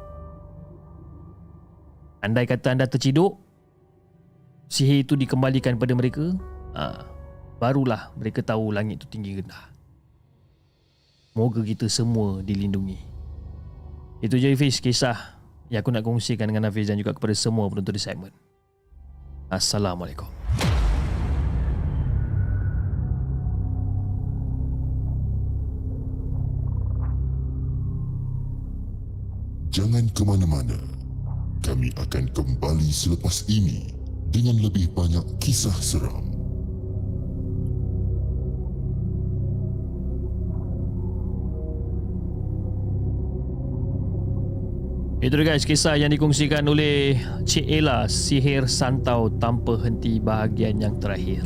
Andai kata anda terciduk Sihir itu dikembalikan pada mereka ha, Barulah mereka tahu langit itu tinggi rendah. Moga kita semua dilindungi. Itu je Hafiz kisah Yang aku nak kongsikan dengan Hafiz dan juga kepada semua penonton di segmen. Assalamualaikum. Jangan ke mana-mana. Kami akan kembali selepas ini dengan lebih banyak kisah seram. Itu dia guys kisah yang dikongsikan oleh Cik Ella Sihir Santau Tanpa Henti bahagian yang terakhir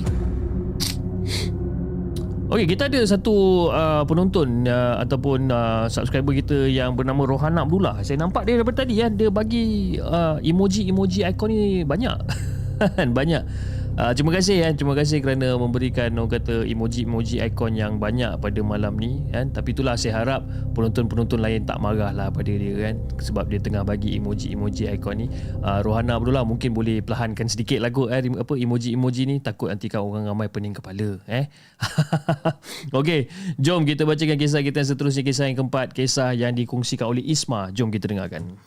Okey, kita ada satu uh, penonton uh, ataupun uh, subscriber kita yang bernama Rohana Abdullah. Saya nampak dia daripada tadi ya, dia bagi uh, emoji-emoji ikon ni banyak. banyak. Uh, terima kasih ya, terima kasih kerana memberikan orang kata emoji-emoji ikon yang banyak pada malam ni kan. Tapi itulah saya harap penonton-penonton lain tak marah lah pada dia kan sebab dia tengah bagi emoji-emoji ikon ni. Uh, Rohana Abdullah mungkin boleh perlahankan sedikit lagu eh apa emoji-emoji ni takut nanti kan orang ramai pening kepala eh. Okey, jom kita bacakan kisah kita yang seterusnya kisah yang keempat, kisah yang dikongsikan oleh Isma. Jom kita dengarkan.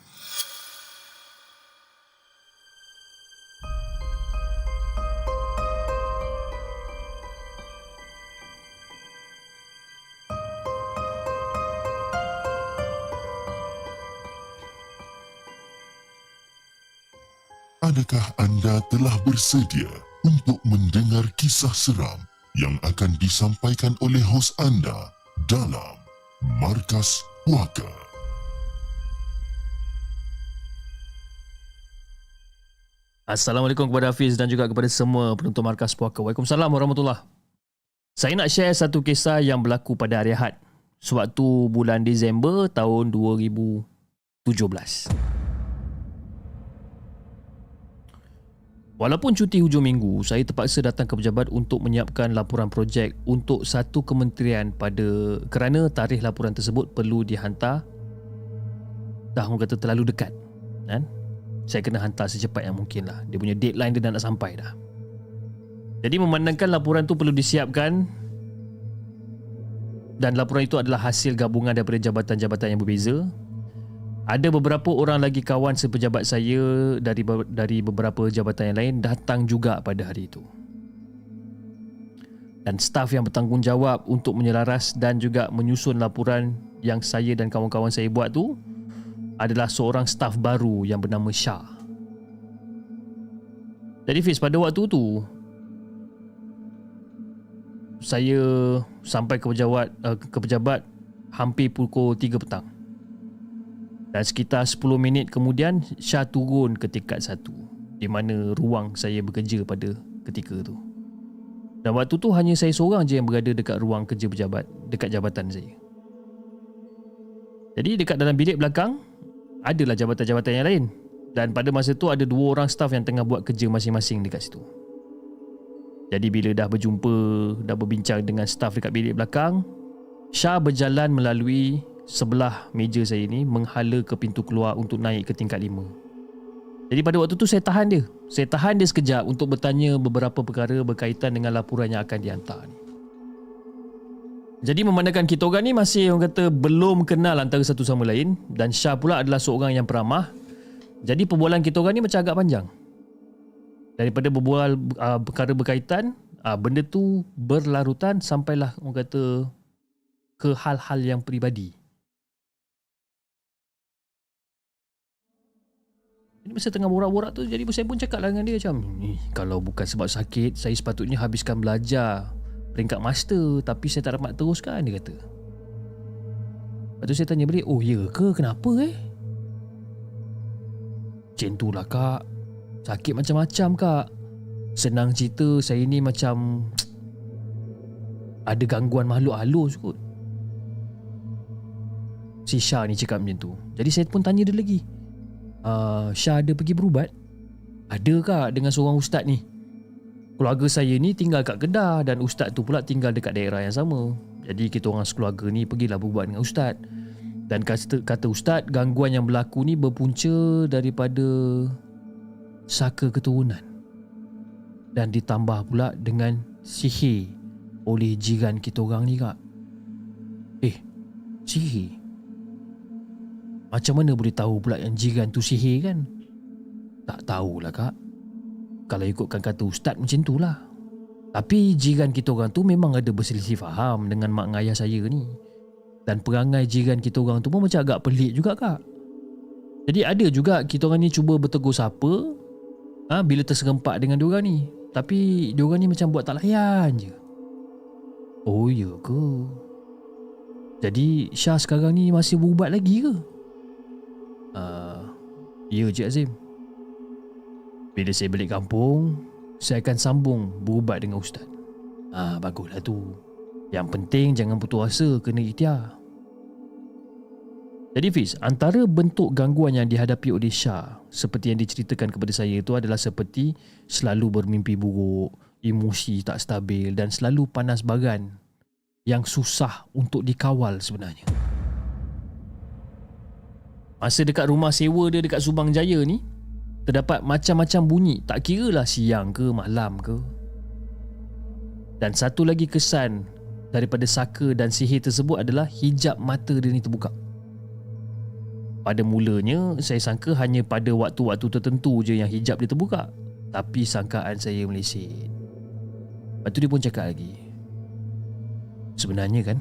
Adakah anda telah bersedia untuk mendengar kisah seram yang akan disampaikan oleh hos anda dalam Markas Puaka? Assalamualaikum kepada Hafiz dan juga kepada semua penonton Markas Puaka. Waalaikumsalam warahmatullahi Saya nak share satu kisah yang berlaku pada hari Ahad sewaktu bulan Disember tahun 2017. Walaupun cuti hujung minggu, saya terpaksa datang ke pejabat untuk menyiapkan laporan projek untuk satu kementerian pada kerana tarikh laporan tersebut perlu dihantar dah orang kata terlalu dekat. Kan? Saya kena hantar secepat yang mungkin lah. Dia punya deadline dia dah nak sampai dah. Jadi memandangkan laporan tu perlu disiapkan dan laporan itu adalah hasil gabungan daripada jabatan-jabatan yang berbeza ada beberapa orang lagi kawan sepejabat saya dari dari beberapa jabatan yang lain datang juga pada hari itu. Dan staf yang bertanggungjawab untuk menyelaras dan juga menyusun laporan yang saya dan kawan-kawan saya buat tu adalah seorang staf baru yang bernama Shah. Jadi Fiz pada waktu tu saya sampai ke pejabat uh, ke pejabat hampir pukul 3 petang. Dan sekitar 10 minit kemudian Syah turun ke tingkat satu. Di mana ruang saya bekerja pada ketika tu. Dan waktu tu hanya saya seorang je yang berada dekat ruang kerja pejabat Dekat jabatan saya. Jadi dekat dalam bilik belakang Adalah jabatan-jabatan yang lain. Dan pada masa tu ada dua orang staff yang tengah buat kerja masing-masing dekat situ. Jadi bila dah berjumpa Dah berbincang dengan staff dekat bilik belakang Syah berjalan melalui sebelah meja saya ni menghala ke pintu keluar untuk naik ke tingkat lima. Jadi pada waktu tu saya tahan dia. Saya tahan dia sekejap untuk bertanya beberapa perkara berkaitan dengan laporan yang akan dihantar ni. Jadi memandangkan kita orang ni masih orang kata belum kenal antara satu sama lain dan Syah pula adalah seorang yang peramah. Jadi perbualan kita orang ni macam agak panjang. Daripada berbual uh, perkara berkaitan, uh, benda tu berlarutan sampailah orang kata ke hal-hal yang peribadi. Jadi masa tengah borak-borak tu jadi saya pun cakap lah dengan dia macam ni kalau bukan sebab sakit saya sepatutnya habiskan belajar peringkat master tapi saya tak dapat teruskan dia kata. Lepas tu saya tanya balik, oh ya ke kenapa eh? Macam tu lah kak. Sakit macam-macam kak. Senang cerita saya ni macam ada gangguan makhluk halus kot. Si Syah ni cakap macam tu. Jadi saya pun tanya dia lagi uh, Syah ada pergi berubat? Ada kak dengan seorang ustaz ni? Keluarga saya ni tinggal kat Kedah dan ustaz tu pula tinggal dekat daerah yang sama. Jadi kita orang sekeluarga ni pergilah berubat dengan ustaz. Dan kata, kata ustaz gangguan yang berlaku ni berpunca daripada saka keturunan. Dan ditambah pula dengan sihir oleh jiran kita orang ni kak. Eh, sihir? Macam mana boleh tahu pula yang jiran tu sihir kan? Tak tahulah kak. Kalau ikutkan kata ustaz macam tu lah. Tapi jiran kita orang tu memang ada berselisih faham dengan mak ngayah saya ni. Dan perangai jiran kita orang tu pun macam agak pelik juga kak. Jadi ada juga kita orang ni cuba bertegur sapa ha, bila terserempak dengan diorang ni. Tapi diorang ni macam buat tak layan je. Oh ya ke? Jadi Syah sekarang ni masih berubat lagi ke? Uh, ya Cik Azim. Bila saya balik kampung Saya akan sambung berubat dengan Ustaz. Ah, Baguslah tu. Yang penting jangan putus asa kena ikhtiar. Jadi Fiz, antara bentuk gangguan yang dihadapi oleh Syah seperti yang diceritakan kepada saya itu adalah seperti selalu bermimpi buruk, emosi tak stabil dan selalu panas bagan yang susah untuk dikawal sebenarnya. Masa dekat rumah sewa dia dekat Subang Jaya ni Terdapat macam-macam bunyi. Tak kira lah siang ke malam ke. Dan satu lagi kesan Daripada saka dan sihir tersebut adalah Hijab mata dia ni terbuka. Pada mulanya Saya sangka hanya pada waktu-waktu tertentu je Yang hijab dia terbuka. Tapi sangkaan saya meleset. Lepas tu dia pun cakap lagi. Sebenarnya kan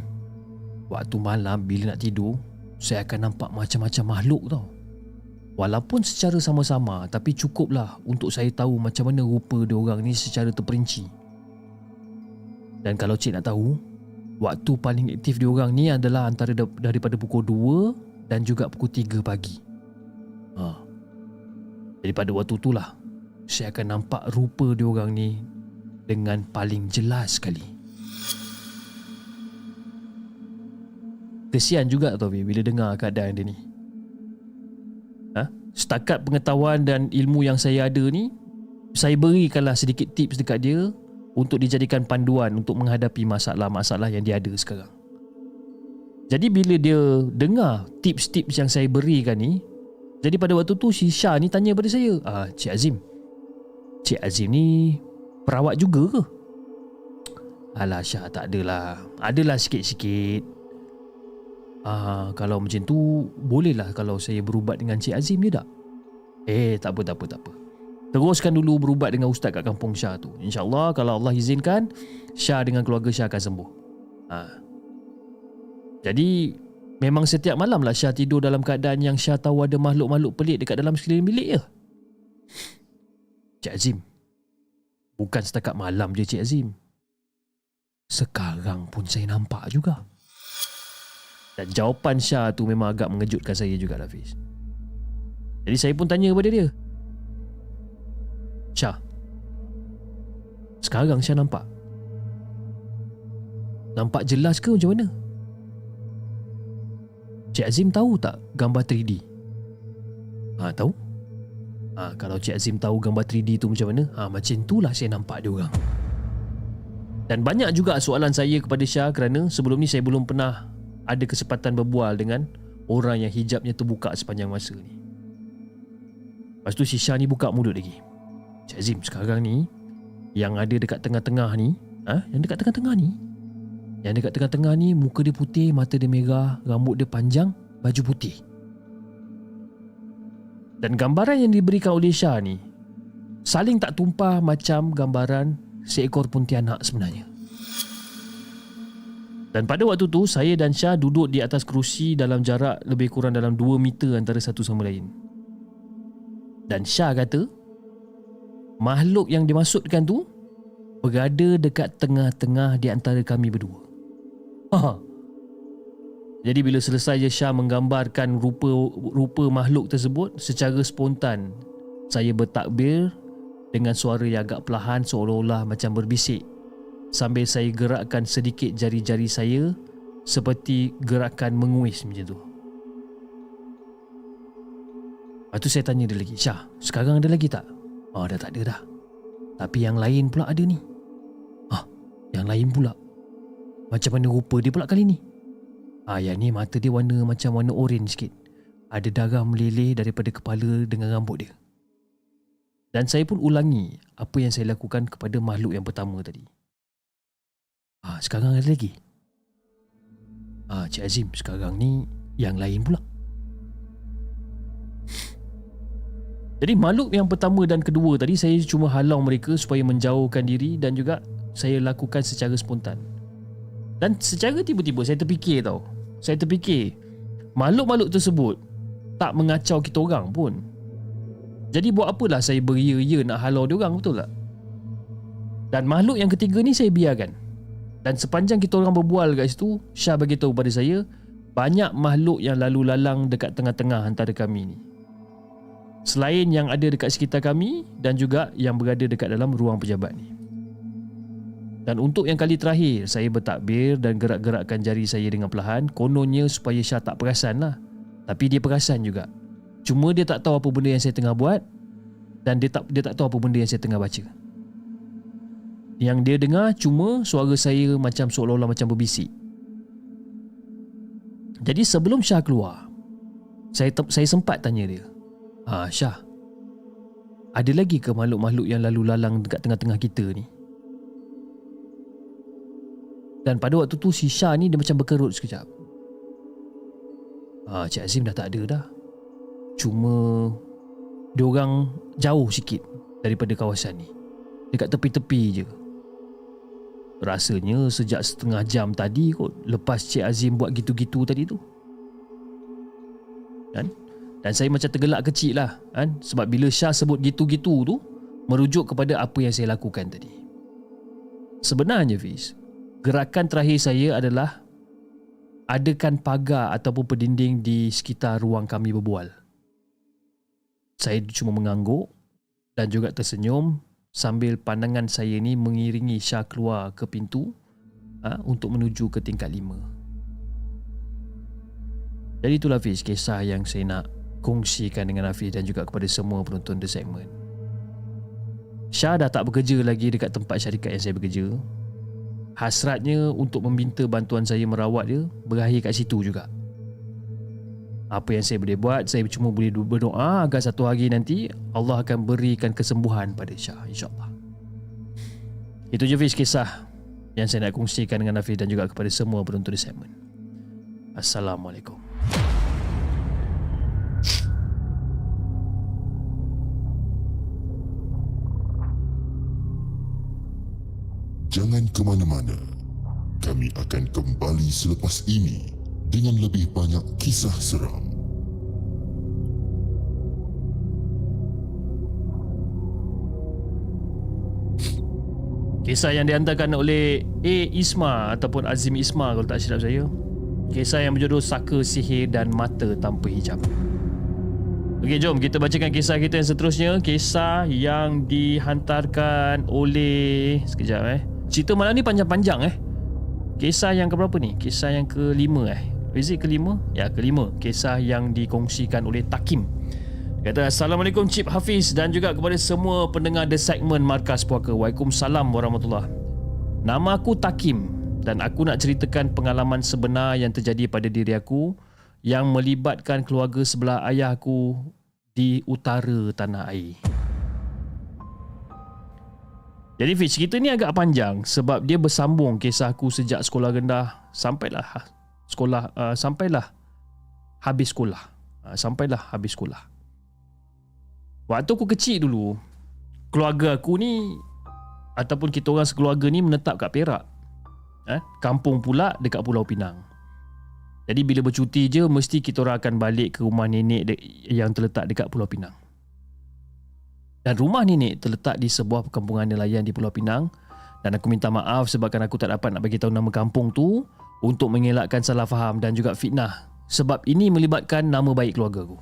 Waktu malam bila nak tidur saya akan nampak macam-macam makhluk tau. Walaupun secara sama-sama tapi cukuplah untuk saya tahu macam mana rupa dia orang ni secara terperinci. Dan kalau cik nak tahu, waktu paling aktif dia orang ni adalah antara daripada pukul 2 dan juga pukul 3 pagi. Ha. Jadi pada waktu itulah saya akan nampak rupa dia orang ni dengan paling jelas sekali. Kesian juga tau bila dengar keadaan dia ni. Ha? Setakat pengetahuan dan ilmu yang saya ada ni, saya berikanlah sedikit tips dekat dia untuk dijadikan panduan untuk menghadapi masalah-masalah yang dia ada sekarang. Jadi bila dia dengar tips-tips yang saya berikan ni, jadi pada waktu tu si Syah ni tanya pada saya, ah, Cik Azim, Cik Azim ni perawat juga ke? Alah Syah tak adalah. Adalah sikit-sikit. Ah, kalau macam tu bolehlah kalau saya berubat dengan Cik Azim je tak? Eh, tak apa tak apa tak apa. Teruskan dulu berubat dengan ustaz kat kampung Syah tu. InsyaAllah kalau Allah izinkan Syah dengan keluarga Syah akan sembuh. Ha. Jadi memang setiap malam lah Syah tidur dalam keadaan yang Syah tahu ada makhluk-makhluk pelik dekat dalam sekeliling bilik ya. Cik Azim. Bukan setakat malam je Cik Azim. Sekarang pun saya nampak juga. Dan jawapan Syah tu memang agak mengejutkan saya juga Hafiz. Jadi saya pun tanya kepada dia. Syah. Sekarang Syah nampak. Nampak jelas ke macam mana? Cik Azim tahu tak gambar 3D? Ha, tahu? Ha, kalau Cik Azim tahu gambar 3D tu macam mana? Ha, macam itulah saya nampak dia orang. Dan banyak juga soalan saya kepada Syah kerana sebelum ni saya belum pernah ada kesempatan berbual dengan orang yang hijabnya terbuka sepanjang masa ni. Lepas tu si Syah ni buka mulut lagi. Cik Azim sekarang ni yang ada dekat tengah-tengah ni, ha? yang dekat tengah-tengah ni, yang dekat tengah-tengah ni muka dia putih, mata dia merah, rambut dia panjang, baju putih. Dan gambaran yang diberikan oleh Syah ni saling tak tumpah macam gambaran seekor pontianak sebenarnya. Dan pada waktu tu saya dan Syah duduk di atas kerusi dalam jarak lebih kurang dalam 2 meter antara satu sama lain. Dan Syah kata makhluk yang dimaksudkan tu berada dekat tengah-tengah di antara kami berdua. Ha. Jadi bila selesai je Syah menggambarkan rupa rupa makhluk tersebut secara spontan saya bertakbir dengan suara yang agak perlahan seolah-olah macam berbisik sambil saya gerakkan sedikit jari-jari saya seperti gerakan menguis macam tu. Lepas tu saya tanya dia lagi, Syah, sekarang ada lagi tak? Oh, dah tak ada dah. Tapi yang lain pula ada ni. Ah, yang lain pula. Macam mana rupa dia pula kali ni? Ah, yang ni mata dia warna macam warna orange sikit. Ada darah meleleh daripada kepala dengan rambut dia. Dan saya pun ulangi apa yang saya lakukan kepada makhluk yang pertama tadi. Ah, sekarang ada lagi. Ah, Cik Azim, sekarang ni yang lain pula. Jadi makhluk yang pertama dan kedua tadi saya cuma halau mereka supaya menjauhkan diri dan juga saya lakukan secara spontan. Dan secara tiba-tiba saya terfikir tau. Saya terfikir makhluk-makhluk tersebut tak mengacau kita orang pun. Jadi buat apalah saya beria-ia nak halau dia orang betul tak? Dan makhluk yang ketiga ni saya biarkan. Dan sepanjang kita orang berbual kat situ, Syah bagi tahu pada saya banyak makhluk yang lalu lalang dekat tengah-tengah antara kami ni. Selain yang ada dekat sekitar kami dan juga yang berada dekat dalam ruang pejabat ni. Dan untuk yang kali terakhir, saya bertakbir dan gerak-gerakkan jari saya dengan perlahan, kononnya supaya Syah tak perasan lah. Tapi dia perasan juga. Cuma dia tak tahu apa benda yang saya tengah buat dan dia tak dia tak tahu apa benda yang saya tengah baca. Yang dia dengar cuma suara saya macam seolah-olah macam berbisik. Jadi sebelum Syah keluar, saya saya sempat tanya dia. Ah Syah. Ada lagi ke makhluk-makhluk yang lalu lalang dekat tengah-tengah kita ni? Dan pada waktu tu si Syah ni dia macam berkerut sekejap. Ah Cik Azim dah tak ada dah. Cuma dia orang jauh sikit daripada kawasan ni. Dekat tepi-tepi je. Rasanya sejak setengah jam tadi kot lepas Cik Azim buat gitu-gitu tadi tu. Kan? Dan saya macam tergelak kecil lah kan? Sebab bila Syah sebut gitu-gitu tu Merujuk kepada apa yang saya lakukan tadi Sebenarnya Fiz Gerakan terakhir saya adalah Adakan pagar ataupun pendinding di sekitar ruang kami berbual Saya cuma mengangguk Dan juga tersenyum Sambil pandangan saya ni mengiringi Syah keluar ke pintu ha, Untuk menuju ke tingkat lima jadi itulah Fiz kisah yang saya nak kongsikan dengan Hafiz dan juga kepada semua penonton The Segment. Syah dah tak bekerja lagi dekat tempat syarikat yang saya bekerja. Hasratnya untuk meminta bantuan saya merawat dia berakhir kat situ juga. Apa yang saya boleh buat, saya cuma boleh berdoa agar satu hari nanti Allah akan berikan kesembuhan pada Syah insyaAllah. Itu je Fiz kisah yang saya nak kongsikan dengan Hafiz dan juga kepada semua penonton The Segment. Assalamualaikum. Jangan ke mana-mana. Kami akan kembali selepas ini dengan lebih banyak kisah seram. Kisah yang dihantarkan oleh A. Isma ataupun Azim Isma kalau tak silap saya. Kisah yang berjudul Saka Sihir dan Mata Tanpa Hijab. Okey, jom kita bacakan kisah kita yang seterusnya. Kisah yang dihantarkan oleh... Sekejap eh. Cerita malam ni panjang-panjang eh. Kisah yang ke berapa ni? Kisah yang kelima eh. Is it kelima? Ya, kelima. Kisah yang dikongsikan oleh Takim. Kata Assalamualaikum Cip Hafiz dan juga kepada semua pendengar The Segment Markas Puaka. Waalaikumsalam warahmatullahi Nama aku Takim dan aku nak ceritakan pengalaman sebenar yang terjadi pada diri aku yang melibatkan keluarga sebelah ayah aku di utara tanah air. Jadi Fiz, cerita ni agak panjang sebab dia bersambung kisah aku sejak sekolah rendah sampailah sekolah uh, sampailah habis sekolah. Uh, sampailah habis sekolah. Waktu aku kecil dulu, keluarga aku ni ataupun kita orang sekeluarga ni menetap kat Perak. Eh, kampung pula dekat Pulau Pinang. Jadi bila bercuti je mesti kita orang akan balik ke rumah nenek de- yang terletak dekat Pulau Pinang. Dan rumah nenek terletak di sebuah perkampungan nelayan di Pulau Pinang dan aku minta maaf sebabkan aku tak dapat nak bagi tahu nama kampung tu untuk mengelakkan salah faham dan juga fitnah sebab ini melibatkan nama baik keluarga aku.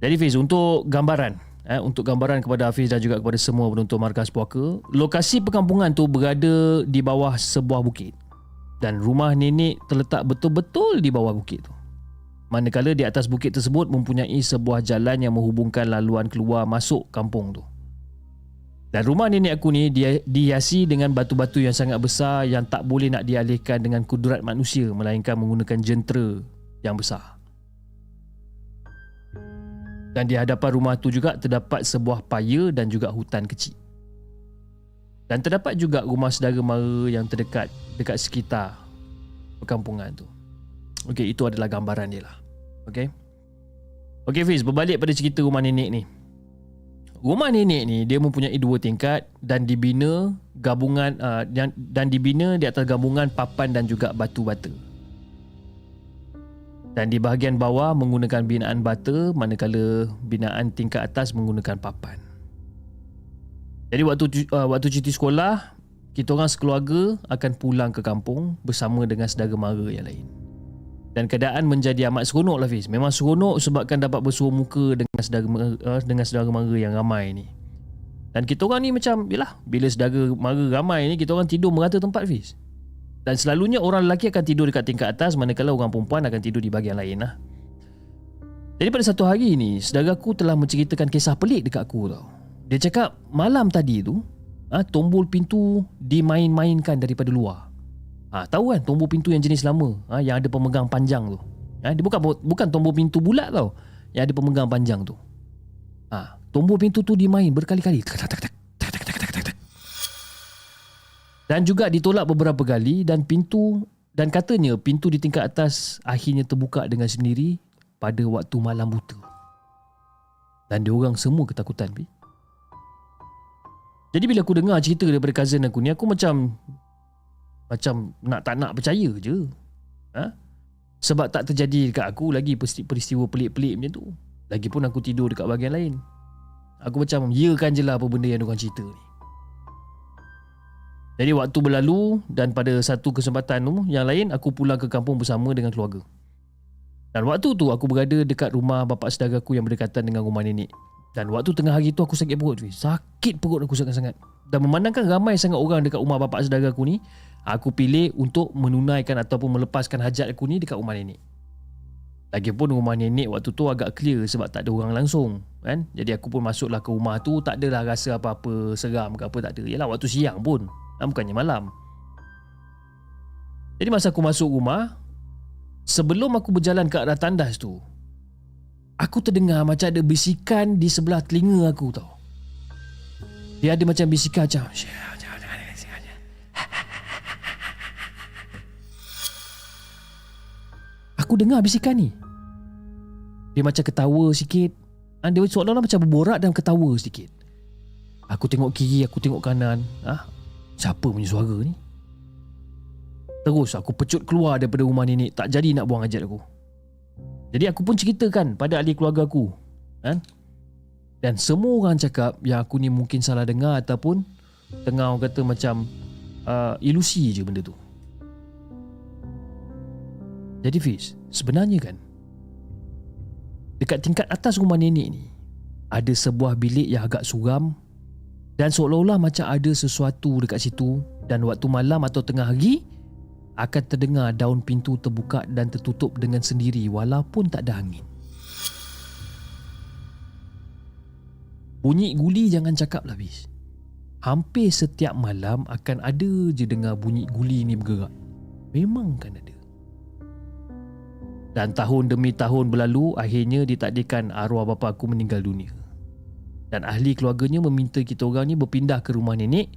Jadi Fiz, untuk gambaran eh, untuk gambaran kepada Hafiz dan juga kepada semua penonton markas puaka, lokasi perkampungan tu berada di bawah sebuah bukit dan rumah nenek terletak betul-betul di bawah bukit tu. Manakala di atas bukit tersebut mempunyai sebuah jalan yang menghubungkan laluan keluar masuk kampung tu. Dan rumah nenek aku ni dia dihiasi dengan batu-batu yang sangat besar yang tak boleh nak dialihkan dengan kudrat manusia melainkan menggunakan jentera yang besar. Dan di hadapan rumah tu juga terdapat sebuah paya dan juga hutan kecil. Dan terdapat juga rumah saudara mara yang terdekat dekat sekitar perkampungan tu. Okey, itu adalah gambaran dia lah. Okey. Okey Fiz, berbalik pada cerita rumah nenek ni. Rumah nenek ni dia mempunyai dua tingkat dan dibina gabungan uh, dan, dan dibina di atas gabungan papan dan juga batu bata. Dan di bahagian bawah menggunakan binaan bata manakala binaan tingkat atas menggunakan papan. Jadi waktu uh, waktu cuti sekolah, kita orang sekeluarga akan pulang ke kampung bersama dengan saudara mara yang lain. Dan keadaan menjadi amat seronok lah Fiz. Memang seronok sebabkan dapat bersuah muka dengan saudara uh, dengan saudara mara yang ramai ni. Dan kita orang ni macam, yalah, bila saudara mara ramai ni, kita orang tidur merata tempat Fiz. Dan selalunya orang lelaki akan tidur dekat tingkat atas manakala orang perempuan akan tidur di bahagian lain lah. Jadi pada satu hari ni, saudaraku telah menceritakan kisah pelik dekat aku tau. Dia cakap malam tadi tu, ha, tombol pintu dimain-mainkan daripada luar. Ha, tahu kan tombol pintu yang jenis lama ha, yang ada pemegang panjang tu. Ha, dia bukan bukan tombol pintu bulat tau. Yang ada pemegang panjang tu. Ha, tombol pintu tu dimain berkali-kali. Dan juga ditolak beberapa kali dan pintu dan katanya pintu di tingkat atas akhirnya terbuka dengan sendiri pada waktu malam buta. Dan diorang semua ketakutan. Pi. Jadi bila aku dengar cerita daripada cousin aku ni aku macam macam nak tak nak percaya je. Ha? Sebab tak terjadi dekat aku lagi peristiwa pelik-pelik macam tu. Lagipun aku tidur dekat bahagian lain. Aku macam ya kan je lah apa benda yang diorang cerita ni. Jadi waktu berlalu dan pada satu kesempatan tu yang lain aku pulang ke kampung bersama dengan keluarga. Dan waktu tu aku berada dekat rumah bapa saudara aku yang berdekatan dengan rumah nenek. Dan waktu tengah hari tu aku sakit perut. Sakit perut aku sangat-sangat. Dan memandangkan ramai sangat orang dekat rumah bapa saudara aku ni, aku pilih untuk menunaikan ataupun melepaskan hajat aku ni dekat rumah nenek. Lagipun rumah nenek waktu tu agak clear sebab tak ada orang langsung kan. Jadi aku pun masuklah ke rumah tu tak adalah rasa apa-apa seram ke apa tak ada. Yalah waktu siang pun. Ha, bukannya malam. Jadi masa aku masuk rumah sebelum aku berjalan ke arah tandas tu aku terdengar macam ada bisikan di sebelah telinga aku tau. Dia ada macam bisikan macam Aku dengar bisikan ni. Dia macam ketawa sikit. Ha, Dia seolah-olah macam berborak dan ketawa sikit. Aku tengok kiri, aku tengok kanan. Ah, ha? Siapa punya suara ni? Terus aku pecut keluar daripada rumah nenek. Tak jadi nak buang hajat aku. Jadi aku pun ceritakan pada ahli keluarga aku. Kan? Dan semua orang cakap yang aku ni mungkin salah dengar ataupun tengah orang kata macam uh, ilusi je benda tu. Jadi Fiz, sebenarnya kan dekat tingkat atas rumah nenek ni ada sebuah bilik yang agak suram dan seolah-olah macam ada sesuatu dekat situ dan waktu malam atau tengah hari akan terdengar daun pintu terbuka dan tertutup dengan sendiri walaupun tak ada angin. Bunyi guli jangan cakap lah Bis. hampir setiap malam akan ada je dengar bunyi guli ni bergerak. Memang kan ada. Dan tahun demi tahun berlalu, akhirnya ditakdirkan arwah bapa aku meninggal dunia. Dan ahli keluarganya meminta kita orang ni berpindah ke rumah nenek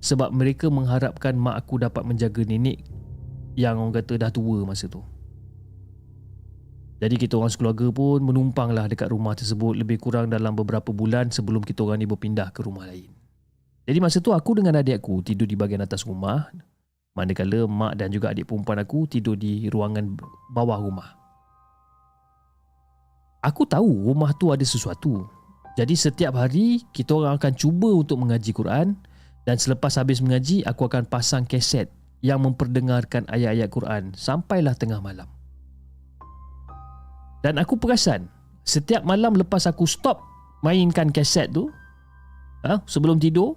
sebab mereka mengharapkan mak aku dapat menjaga nenek yang orang kata dah tua masa tu. Jadi kita orang sekeluarga pun menumpanglah dekat rumah tersebut lebih kurang dalam beberapa bulan sebelum kita orang ni berpindah ke rumah lain. Jadi masa tu aku dengan adik aku tidur di bahagian atas rumah manakala mak dan juga adik perempuan aku tidur di ruangan bawah rumah. Aku tahu rumah tu ada sesuatu. Jadi setiap hari kita orang akan cuba untuk mengaji Quran dan selepas habis mengaji aku akan pasang kaset yang memperdengarkan ayat-ayat Quran sampailah tengah malam. Dan aku perasan setiap malam lepas aku stop mainkan kaset tu ha, sebelum tidur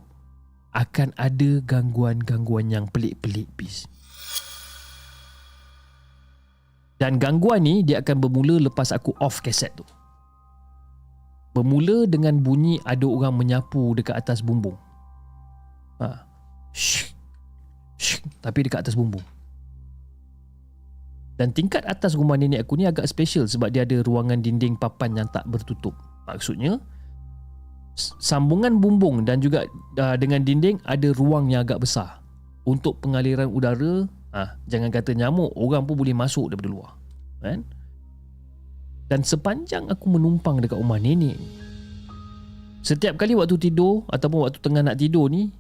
akan ada gangguan-gangguan yang pelik-pelik bis. Dan gangguan ni dia akan bermula lepas aku off kaset tu. Bermula dengan bunyi ada orang menyapu dekat atas bumbung. Ha. Shh. Shh. Tapi dekat atas bumbung. Dan tingkat atas rumah nenek aku ni agak special sebab dia ada ruangan dinding papan yang tak bertutup. Maksudnya, sambungan bumbung dan juga uh, dengan dinding ada ruang yang agak besar. Untuk pengaliran udara, ah jangan kata nyamuk, orang pun boleh masuk daripada luar. Kan? Dan sepanjang aku menumpang dekat rumah nenek Setiap kali waktu tidur Ataupun waktu tengah nak tidur ni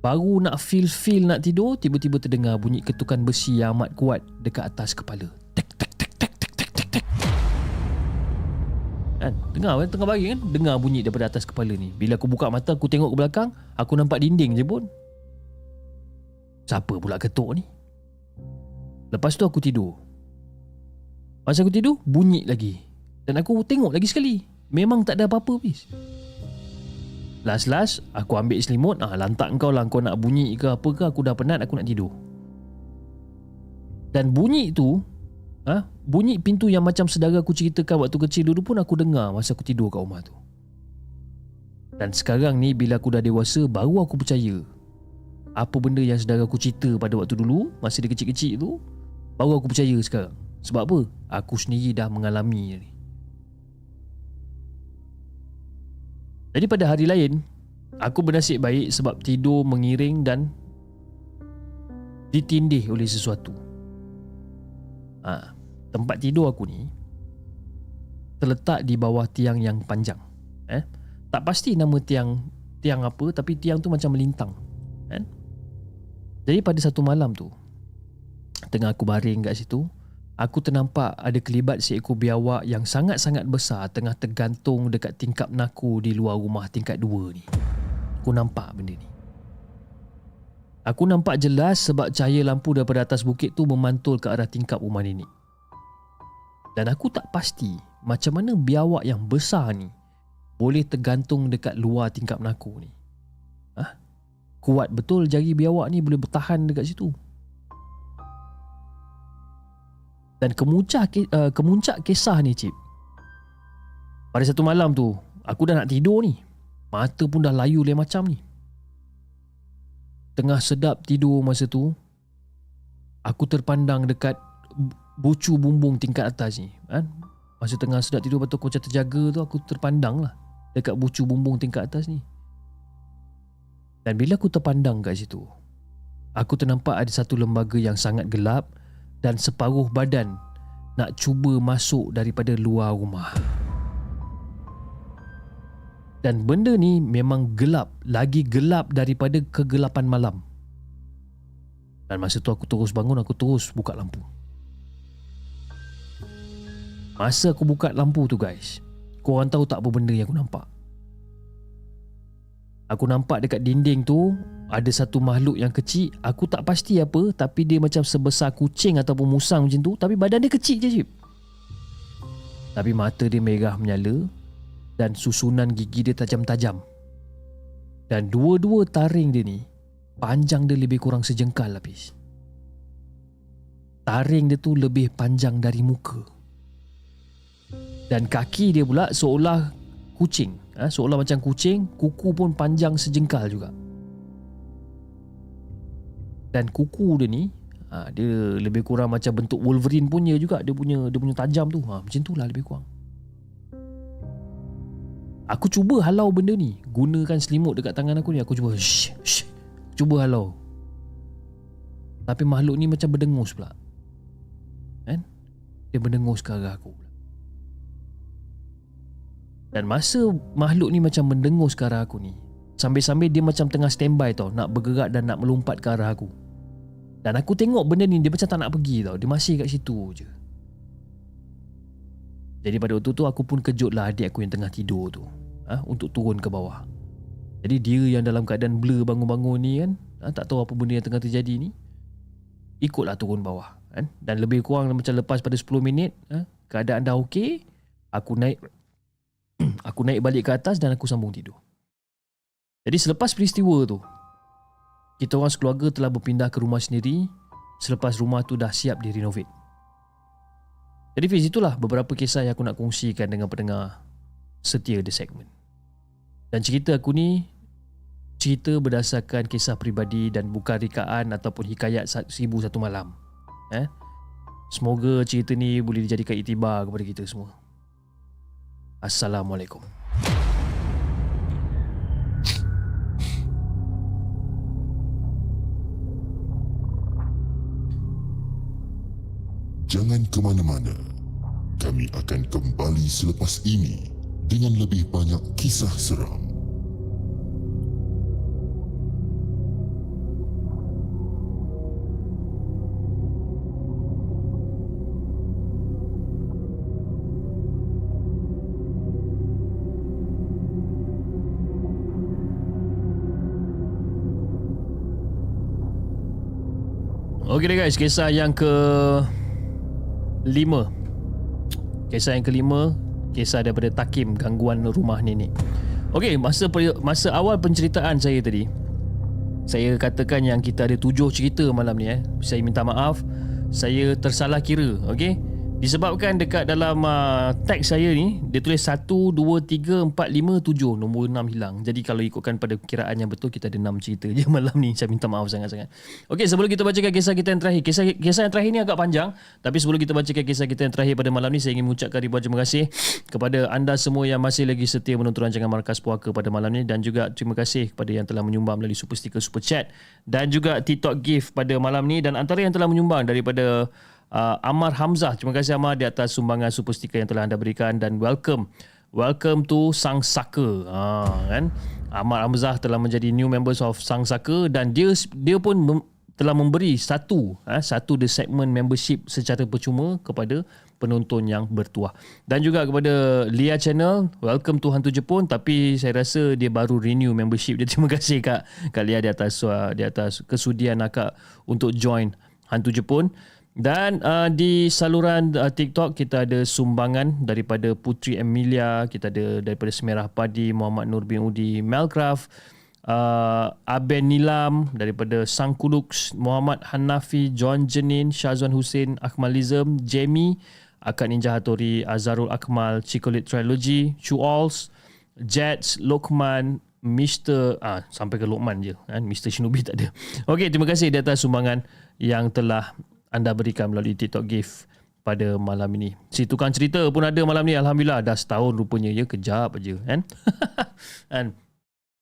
Baru nak feel-feel nak tidur Tiba-tiba terdengar bunyi ketukan besi yang amat kuat Dekat atas kepala Kan? Dengar kan? Tengah bagi kan? Dengar bunyi daripada atas kepala ni Bila aku buka mata Aku tengok ke belakang Aku nampak dinding je pun Siapa pula ketuk ni? Lepas tu aku tidur Masa aku tidur Bunyi lagi Dan aku tengok lagi sekali Memang tak ada apa-apa bis Last-last Aku ambil selimut ah, Lantak kau lah Kau nak bunyi ke apa ke Aku dah penat Aku nak tidur Dan bunyi tu ah, Bunyi pintu yang macam Sedara aku ceritakan Waktu kecil dulu pun Aku dengar Masa aku tidur kat rumah tu. Dan sekarang ni Bila aku dah dewasa Baru aku percaya Apa benda yang sedara aku cerita Pada waktu dulu Masa dia kecil-kecil tu Baru aku percaya sekarang. Sebab apa? Aku sendiri dah mengalami ni. Jadi pada hari lain Aku bernasib baik sebab tidur mengiring dan Ditindih oleh sesuatu ha, Tempat tidur aku ni Terletak di bawah tiang yang panjang eh? Tak pasti nama tiang Tiang apa Tapi tiang tu macam melintang eh? Jadi pada satu malam tu Tengah aku baring kat situ Aku ternampak ada kelibat seekor biawak yang sangat-sangat besar tengah tergantung dekat tingkap naku di luar rumah tingkat dua ni. Aku nampak benda ni. Aku nampak jelas sebab cahaya lampu daripada atas bukit tu memantul ke arah tingkap rumah nenek. Dan aku tak pasti macam mana biawak yang besar ni boleh tergantung dekat luar tingkap naku ni. Hah? Kuat betul jari biawak ni boleh bertahan dekat situ. Dan kemuncak uh, kemuncak kisah ni cip. Pada satu malam tu, aku dah nak tidur ni. Mata pun dah layu lain macam ni. Tengah sedap tidur masa tu, aku terpandang dekat bucu bumbung tingkat atas ni. Kan? Masa tengah sedap tidur, betul aku macam terjaga tu, aku terpandang lah dekat bucu bumbung tingkat atas ni. Dan bila aku terpandang kat situ, aku ternampak ada satu lembaga yang sangat gelap dan separuh badan nak cuba masuk daripada luar rumah. Dan benda ni memang gelap, lagi gelap daripada kegelapan malam. Dan masa tu aku terus bangun, aku terus buka lampu. Masa aku buka lampu tu guys, korang tahu tak apa benda yang aku nampak? Aku nampak dekat dinding tu ada satu makhluk yang kecil. Aku tak pasti apa tapi dia macam sebesar kucing ataupun musang macam tu tapi badan dia kecil je cip. Tapi mata dia merah menyala dan susunan gigi dia tajam-tajam. Dan dua-dua taring dia ni panjang dia lebih kurang sejengkal habis. Taring dia tu lebih panjang dari muka. Dan kaki dia pula seolah kucing ha, seolah macam kucing kuku pun panjang sejengkal juga dan kuku dia ni ha, dia lebih kurang macam bentuk Wolverine punya juga dia punya dia punya tajam tu ha, macam tu lah lebih kurang aku cuba halau benda ni. Gunakan selimut dekat tangan aku ni aku cuba shh, shh, cuba halau. Tapi makhluk ni macam berdengus pula. Kan? Dia berdengus ke arah aku dan masa makhluk ni macam mendengus ke arah aku ni Sambil-sambil dia macam tengah standby tau Nak bergerak dan nak melompat ke arah aku. Dan aku tengok benda ni dia macam tak nak pergi tau. Dia masih kat situ je. Jadi pada waktu tu aku pun kejut lah adik aku yang tengah tidur tu ha, Untuk turun ke bawah Jadi dia yang dalam keadaan blur bangun-bangun ni kan ha, Tak tahu apa benda yang tengah terjadi ni Ikutlah turun bawah kan? Dan lebih kurang macam lepas pada 10 minit ha, Keadaan dah okey Aku naik aku naik balik ke atas dan aku sambung tidur. Jadi selepas peristiwa tu, kita orang sekeluarga telah berpindah ke rumah sendiri selepas rumah tu dah siap direnovate. Jadi Fiz, itulah beberapa kisah yang aku nak kongsikan dengan pendengar setia The Segment. Dan cerita aku ni, cerita berdasarkan kisah peribadi dan bukan rikaan ataupun hikayat seribu satu malam. Eh? Semoga cerita ni boleh dijadikan itibar kepada kita semua. Assalamualaikum. Jangan ke mana-mana. Kami akan kembali selepas ini dengan lebih banyak kisah seram. Okey guys, kisah yang ke lima. Kisah yang kelima, kisah daripada Takim gangguan rumah nenek. Okey, masa masa awal penceritaan saya tadi, saya katakan yang kita ada tujuh cerita malam ni eh. Saya minta maaf, saya tersalah kira, okey? Disebabkan dekat dalam uh, teks saya ni Dia tulis 1, 2, 3, 4, 5, 7 Nombor 6 hilang. Jadi kalau ikutkan pada kiraan yang betul Kita ada 6 cerita je malam ni. Saya minta maaf sangat-sangat. Okey sebelum kita bacakan kisah kita yang terakhir. Kisah, kisah yang terakhir ni agak panjang. Tapi sebelum kita bacakan kisah kita yang terakhir pada malam ni Saya ingin mengucapkan ribuan terima kasih Kepada anda semua yang masih lagi setia Menonton rancangan Markas Puaka pada malam ni. Dan juga terima kasih kepada yang telah menyumbang Melalui super sticker, super chat. Dan juga TikTok gift pada malam ni. Dan antara yang telah menyumbang daripada uh, Amar Hamzah. Terima kasih Amar di atas sumbangan super sticker yang telah anda berikan dan welcome. Welcome to Sang Saka. Ha, kan? Amar Hamzah telah menjadi new members of Sang Saka dan dia dia pun mem, telah memberi satu ha, satu the segment membership secara percuma kepada penonton yang bertuah. Dan juga kepada Lia Channel, welcome to Hantu Jepun tapi saya rasa dia baru renew membership dia. Terima kasih Kak, Kak Lia di atas uh, di atas kesudian akak untuk join Hantu Jepun. Dan uh, di saluran uh, TikTok kita ada sumbangan daripada Putri Emilia, kita ada daripada Semerah Padi, Muhammad Nur bin Udi, Melcraft, uh, Aben Nilam daripada Sang Kulux, Muhammad Hanafi, John Jenin, Shazwan Hussein, Akmalism, Jamie, Akad Ninja Hattori, Azharul Akmal, Chicolit Trilogy, Chu Alls, Jets, Lokman, Mr. Ah, sampai ke Lokman je kan Mr. Shinobi tak ada. Okey, terima kasih di atas sumbangan yang telah anda berikan melalui TikTok gift pada malam ini. Si tukang cerita pun ada malam ni. Alhamdulillah dah setahun rupanya ya kejap aja kan. kan?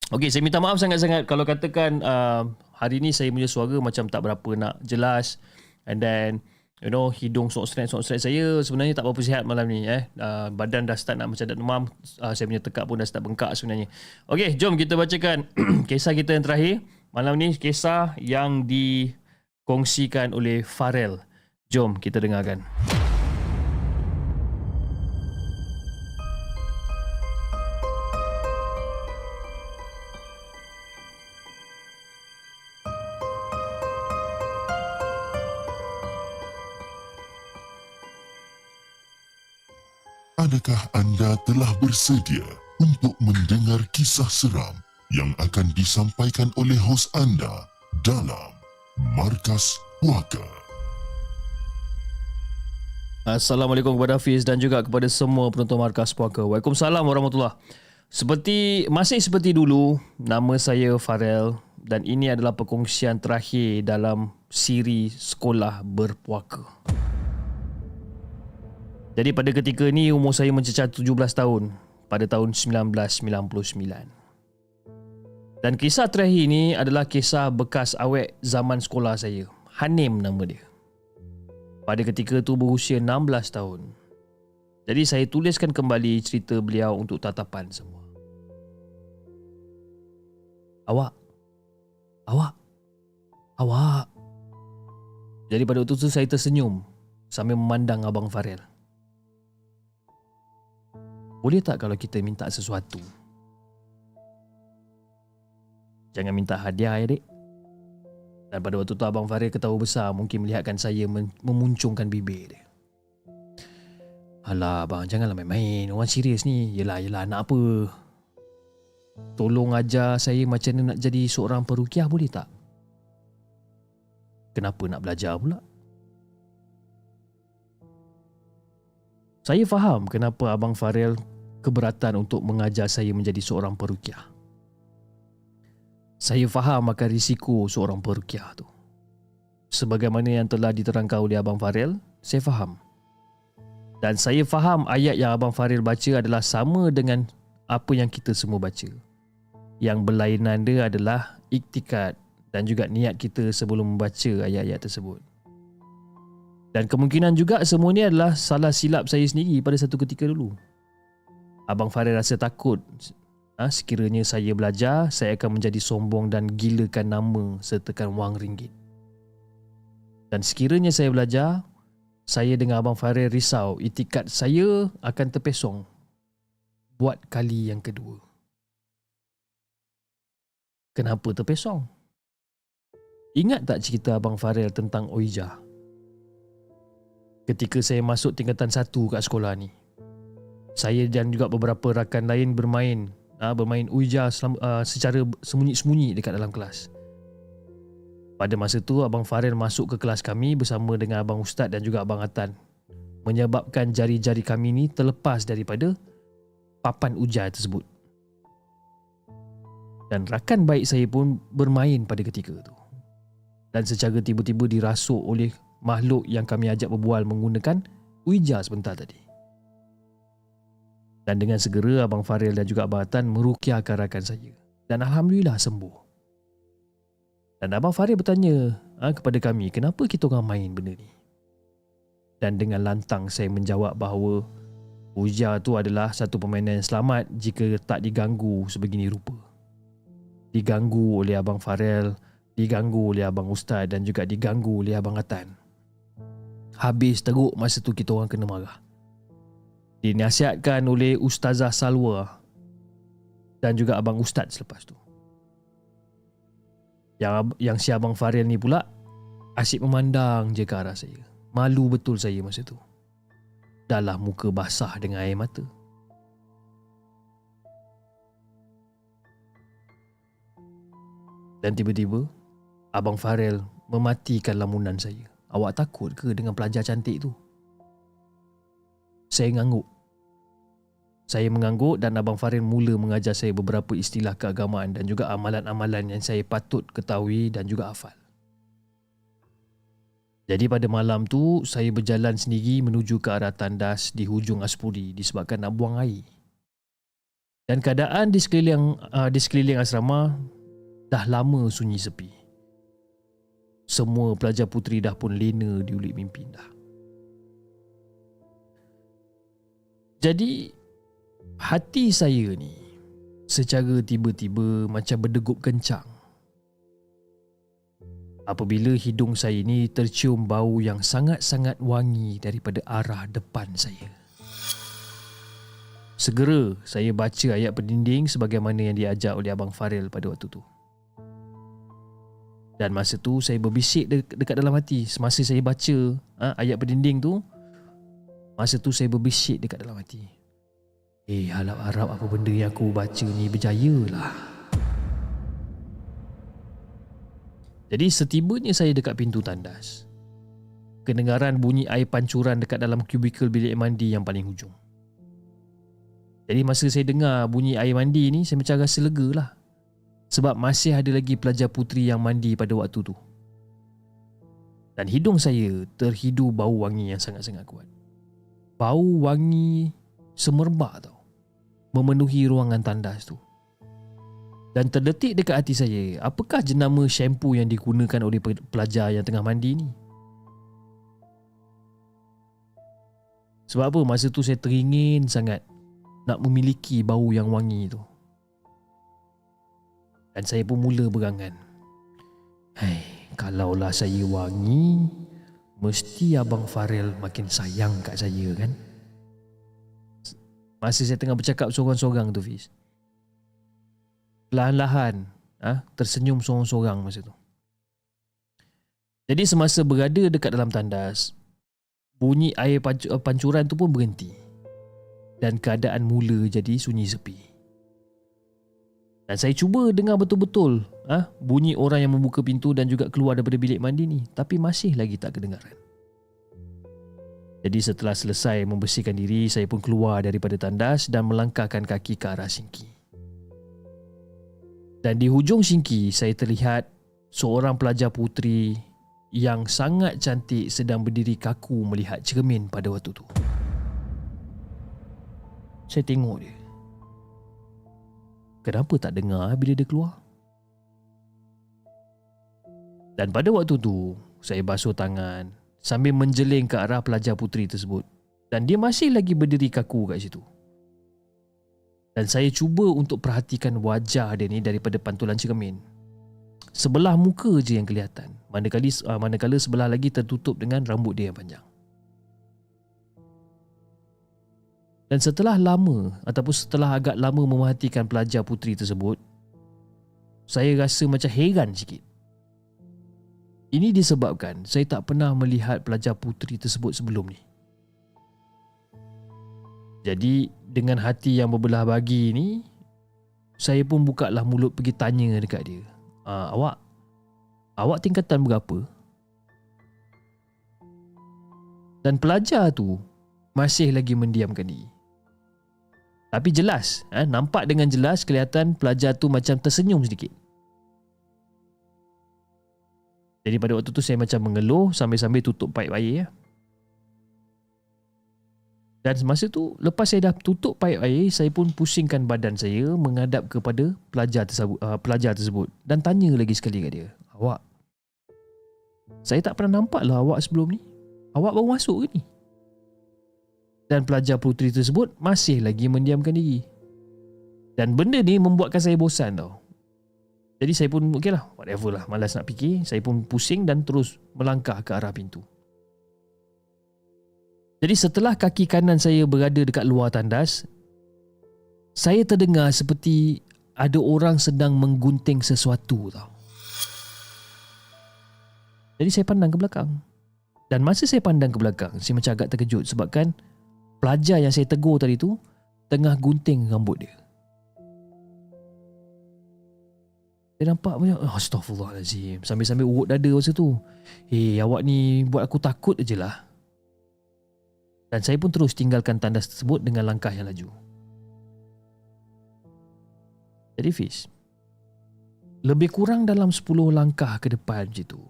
Okey, saya minta maaf sangat-sangat kalau katakan uh, hari ni saya punya suara macam tak berapa nak jelas and then you know hidung sok stress sok stress saya sebenarnya tak berapa sihat malam ni eh uh, badan dah start nak macam dah demam uh, saya punya tekak pun dah start bengkak sebenarnya okey jom kita bacakan kisah kita yang terakhir malam ni kisah yang di dikongsikan oleh Farel. Jom kita dengarkan. Adakah anda telah bersedia untuk mendengar kisah seram yang akan disampaikan oleh hos anda dalam Markas Puaka. Assalamualaikum kepada Hafiz dan juga kepada semua penonton Markas Puaka. Waalaikumsalam warahmatullahi Seperti masih seperti dulu, nama saya Farel dan ini adalah perkongsian terakhir dalam siri sekolah berpuaka. Jadi pada ketika ini umur saya mencecah 17 tahun pada tahun 1999. Dan kisah terakhir ini adalah kisah bekas awek zaman sekolah saya. Hanim nama dia. Pada ketika itu berusia 16 tahun. Jadi saya tuliskan kembali cerita beliau untuk tatapan semua. Awak. Awak. Awak. Jadi pada waktu itu saya tersenyum sambil memandang Abang Farel. Boleh tak kalau kita minta sesuatu? Jangan minta hadiah ya dek Dan pada waktu tu Abang Farid ketawa besar Mungkin melihatkan saya memuncungkan bibir dia Alah abang janganlah main-main Orang serius ni Yelah yelah nak apa Tolong ajar saya macam mana nak jadi seorang perukiah boleh tak? Kenapa nak belajar pula? Saya faham kenapa Abang Farel keberatan untuk mengajar saya menjadi seorang perukiah. Saya faham akan risiko seorang perukiah tu. Sebagaimana yang telah diterangkan oleh Abang Farel, saya faham. Dan saya faham ayat yang Abang Farel baca adalah sama dengan apa yang kita semua baca. Yang berlainan dia adalah iktikad dan juga niat kita sebelum membaca ayat-ayat tersebut. Dan kemungkinan juga semua ini adalah salah silap saya sendiri pada satu ketika dulu. Abang Farel rasa takut Ha, sekiranya saya belajar, saya akan menjadi sombong dan gilakan nama sertakan wang ringgit. Dan sekiranya saya belajar, saya dengan Abang Farid risau itikat saya akan terpesong buat kali yang kedua. Kenapa terpesong? Ingat tak cerita Abang Farel tentang Oija? Ketika saya masuk tingkatan satu kat sekolah ni, saya dan juga beberapa rakan lain bermain uh, bermain uja selama, uh, secara sembunyi-sembunyi dekat dalam kelas. Pada masa tu Abang Farel masuk ke kelas kami bersama dengan Abang Ustaz dan juga Abang Atan menyebabkan jari-jari kami ni terlepas daripada papan ujar tersebut. Dan rakan baik saya pun bermain pada ketika itu. Dan secara tiba-tiba dirasuk oleh makhluk yang kami ajak berbual menggunakan ujar sebentar tadi. Dan dengan segera Abang Faril dan juga Abang Atan merukiahkan rakan saya. Dan Alhamdulillah sembuh. Dan Abang Faril bertanya ha, kepada kami, kenapa kita orang main benda ni? Dan dengan lantang saya menjawab bahawa Ujar tu adalah satu permainan yang selamat jika tak diganggu sebegini rupa. Diganggu oleh Abang Farel, diganggu oleh Abang Ustaz dan juga diganggu oleh Abang Atan. Habis teruk masa tu kita orang kena marah dinasihatkan oleh Ustazah Salwa dan juga Abang Ustaz selepas tu. Yang, yang si Abang Faril ni pula asyik memandang je ke arah saya. Malu betul saya masa tu. Dahlah muka basah dengan air mata. Dan tiba-tiba, Abang Farel mematikan lamunan saya. Awak takut ke dengan pelajar cantik tu? Saya ngangguk. Saya mengangguk dan Abang Farin mula mengajar saya beberapa istilah keagamaan dan juga amalan-amalan yang saya patut ketahui dan juga hafal. Jadi pada malam tu, saya berjalan sendiri menuju ke arah tandas di hujung Aspuri disebabkan nak buang air. Dan keadaan di sekeliling, uh, di sekeliling asrama dah lama sunyi sepi. Semua pelajar puteri dah pun lena di ulik mimpi dah. Jadi hati saya ni secara tiba-tiba macam berdegup kencang. Apabila hidung saya ni tercium bau yang sangat-sangat wangi daripada arah depan saya. Segera saya baca ayat pendinding sebagaimana yang diajar oleh Abang Faril pada waktu tu. Dan masa tu saya berbisik de- dekat dalam hati semasa saya baca ha, ayat pendinding tu Masa tu saya berbisik dekat dalam hati. Eh, harap-harap apa benda yang aku baca ni berjaya lah. Jadi setibanya saya dekat pintu tandas. Kedengaran bunyi air pancuran dekat dalam kubikel bilik mandi yang paling hujung. Jadi masa saya dengar bunyi air mandi ni Saya macam rasa lega lah Sebab masih ada lagi pelajar putri yang mandi pada waktu tu Dan hidung saya terhidu bau wangi yang sangat-sangat kuat Bau wangi semerbak tau Memenuhi ruangan tandas tu Dan terdetik dekat hati saya Apakah jenama shampoo yang digunakan oleh pe- pelajar yang tengah mandi ni? Sebab apa masa tu saya teringin sangat nak memiliki bau yang wangi tu. Dan saya pun mula berangan. Hai, kalaulah saya wangi, mesti Abang Farel makin sayang kat saya kan? Masa saya tengah bercakap seorang-seorang tu Fiz. Perlahan-lahan ah ha, tersenyum seorang-seorang masa tu. Jadi semasa berada dekat dalam tandas, bunyi air panc- pancuran tu pun berhenti dan keadaan mula jadi sunyi sepi. Dan saya cuba dengar betul-betul ah bunyi orang yang membuka pintu dan juga keluar daripada bilik mandi ni tapi masih lagi tak kedengaran. Jadi setelah selesai membersihkan diri, saya pun keluar daripada tandas dan melangkahkan kaki ke arah sinki. Dan di hujung sinki, saya terlihat seorang pelajar putri yang sangat cantik sedang berdiri kaku melihat cermin pada waktu tu. Saya tengok dia. Kenapa tak dengar bila dia keluar? Dan pada waktu tu, saya basuh tangan sambil menjeling ke arah pelajar putri tersebut. Dan dia masih lagi berdiri kaku kat situ. Dan saya cuba untuk perhatikan wajah dia ni daripada pantulan cermin. Sebelah muka je yang kelihatan. Manakala, uh, manakala sebelah lagi tertutup dengan rambut dia yang panjang. Dan setelah lama ataupun setelah agak lama memerhatikan pelajar putri tersebut, saya rasa macam heran sikit. Ini disebabkan saya tak pernah melihat pelajar putri tersebut sebelum ni. Jadi dengan hati yang berbelah bagi ni, saya pun buka lah mulut pergi tanya dekat dia. Uh, awak, awak tingkatan berapa? Dan pelajar tu masih lagi mendiamkan diri. Tapi jelas, eh, nampak dengan jelas kelihatan pelajar tu macam tersenyum sedikit. Jadi pada waktu tu saya macam mengeluh sambil-sambil tutup paip air. Ya. Dan semasa tu, lepas saya dah tutup paip air, saya pun pusingkan badan saya menghadap kepada pelajar tersebut, uh, pelajar tersebut dan tanya lagi sekali kat dia. Awak, saya tak pernah nampak lah awak sebelum ni. Awak baru masuk ke ni? Dan pelajar puteri tersebut masih lagi mendiamkan diri. Dan benda ni membuatkan saya bosan tau. Jadi saya pun okey lah, whatever lah, malas nak fikir. Saya pun pusing dan terus melangkah ke arah pintu. Jadi setelah kaki kanan saya berada dekat luar tandas, saya terdengar seperti ada orang sedang menggunting sesuatu tau. Jadi saya pandang ke belakang. Dan masa saya pandang ke belakang, saya macam agak terkejut sebabkan pelajar yang saya tegur tadi tu tengah gunting rambut dia. Dia nampak macam oh, Astaghfirullahaladzim Sambil-sambil urut dada masa tu. Eh hey, awak ni buat aku takut je lah. Dan saya pun terus tinggalkan tandas tersebut Dengan langkah yang laju. Jadi Fiz Lebih kurang dalam 10 langkah ke depan macam tu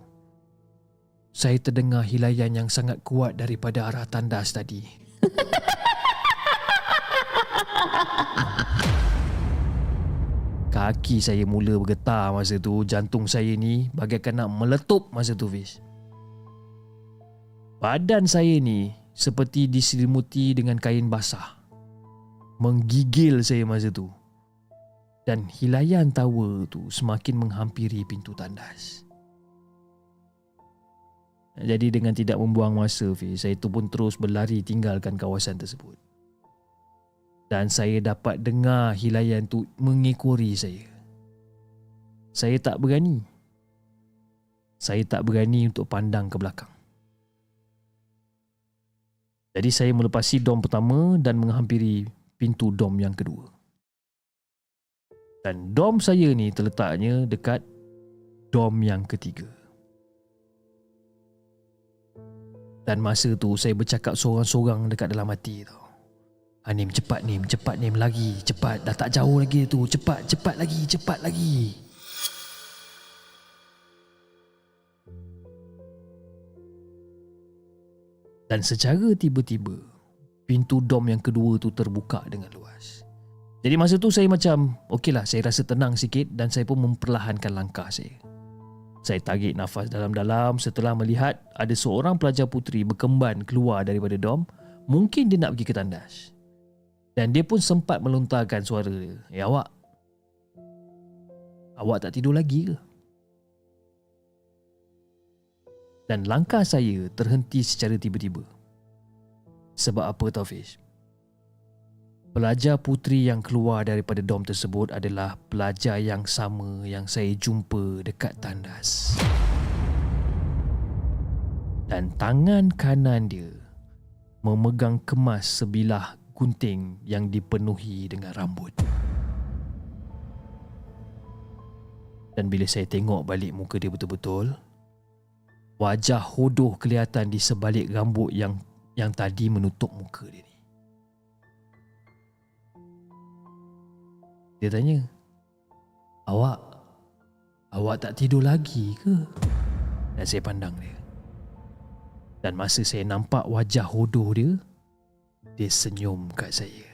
Saya terdengar hilayan yang sangat kuat Daripada arah tandas tadi Kaki saya mula bergetar masa tu Jantung saya ni bagaikan nak meletup masa tu Fiz. Badan saya ni seperti diselimuti dengan kain basah. Menggigil saya masa tu. Dan hilayan tawa tu semakin menghampiri pintu tandas Jadi dengan tidak membuang masa Saya tu pun terus berlari tinggalkan kawasan tersebut dan saya dapat dengar hilayan tu mengekori saya. Saya tak berani. Saya tak berani untuk pandang ke belakang. Jadi saya melepasi dom pertama dan menghampiri pintu dom yang kedua. Dan dom saya ni terletaknya dekat dom yang ketiga. Dan masa tu saya bercakap seorang-seorang dekat dalam hati tau. Ah, Nim cepat Nim Cepat Nim lagi Cepat. Dah tak jauh lagi tu. Cepat cepat lagi Cepat lagi. Dan secara tiba-tiba Pintu dom yang kedua tu terbuka dengan luas. Jadi masa tu saya macam Okeylah saya rasa tenang sikit Dan saya pun memperlahankan langkah saya Saya tarik nafas dalam-dalam. Setelah melihat Ada seorang pelajar puteri berkemban keluar daripada dom Mungkin dia nak pergi ke tandas. Dan dia pun sempat melontarkan suara dia. Eh awak. Awak tak tidur lagi ke? Dan langkah saya terhenti secara tiba-tiba. Sebab apa Taufiz? Pelajar puteri yang keluar daripada dom tersebut adalah pelajar yang sama yang saya jumpa dekat tandas. Dan tangan kanan dia memegang kemas sebilah gunting yang dipenuhi dengan rambut. Dan bila saya tengok balik muka dia betul-betul, wajah hodoh kelihatan di sebalik rambut yang yang tadi menutup muka dia Dia tanya, "Awak awak tak tidur lagi ke?" Dan saya pandang dia. Dan masa saya nampak wajah hodoh dia, dia senyum kat saya.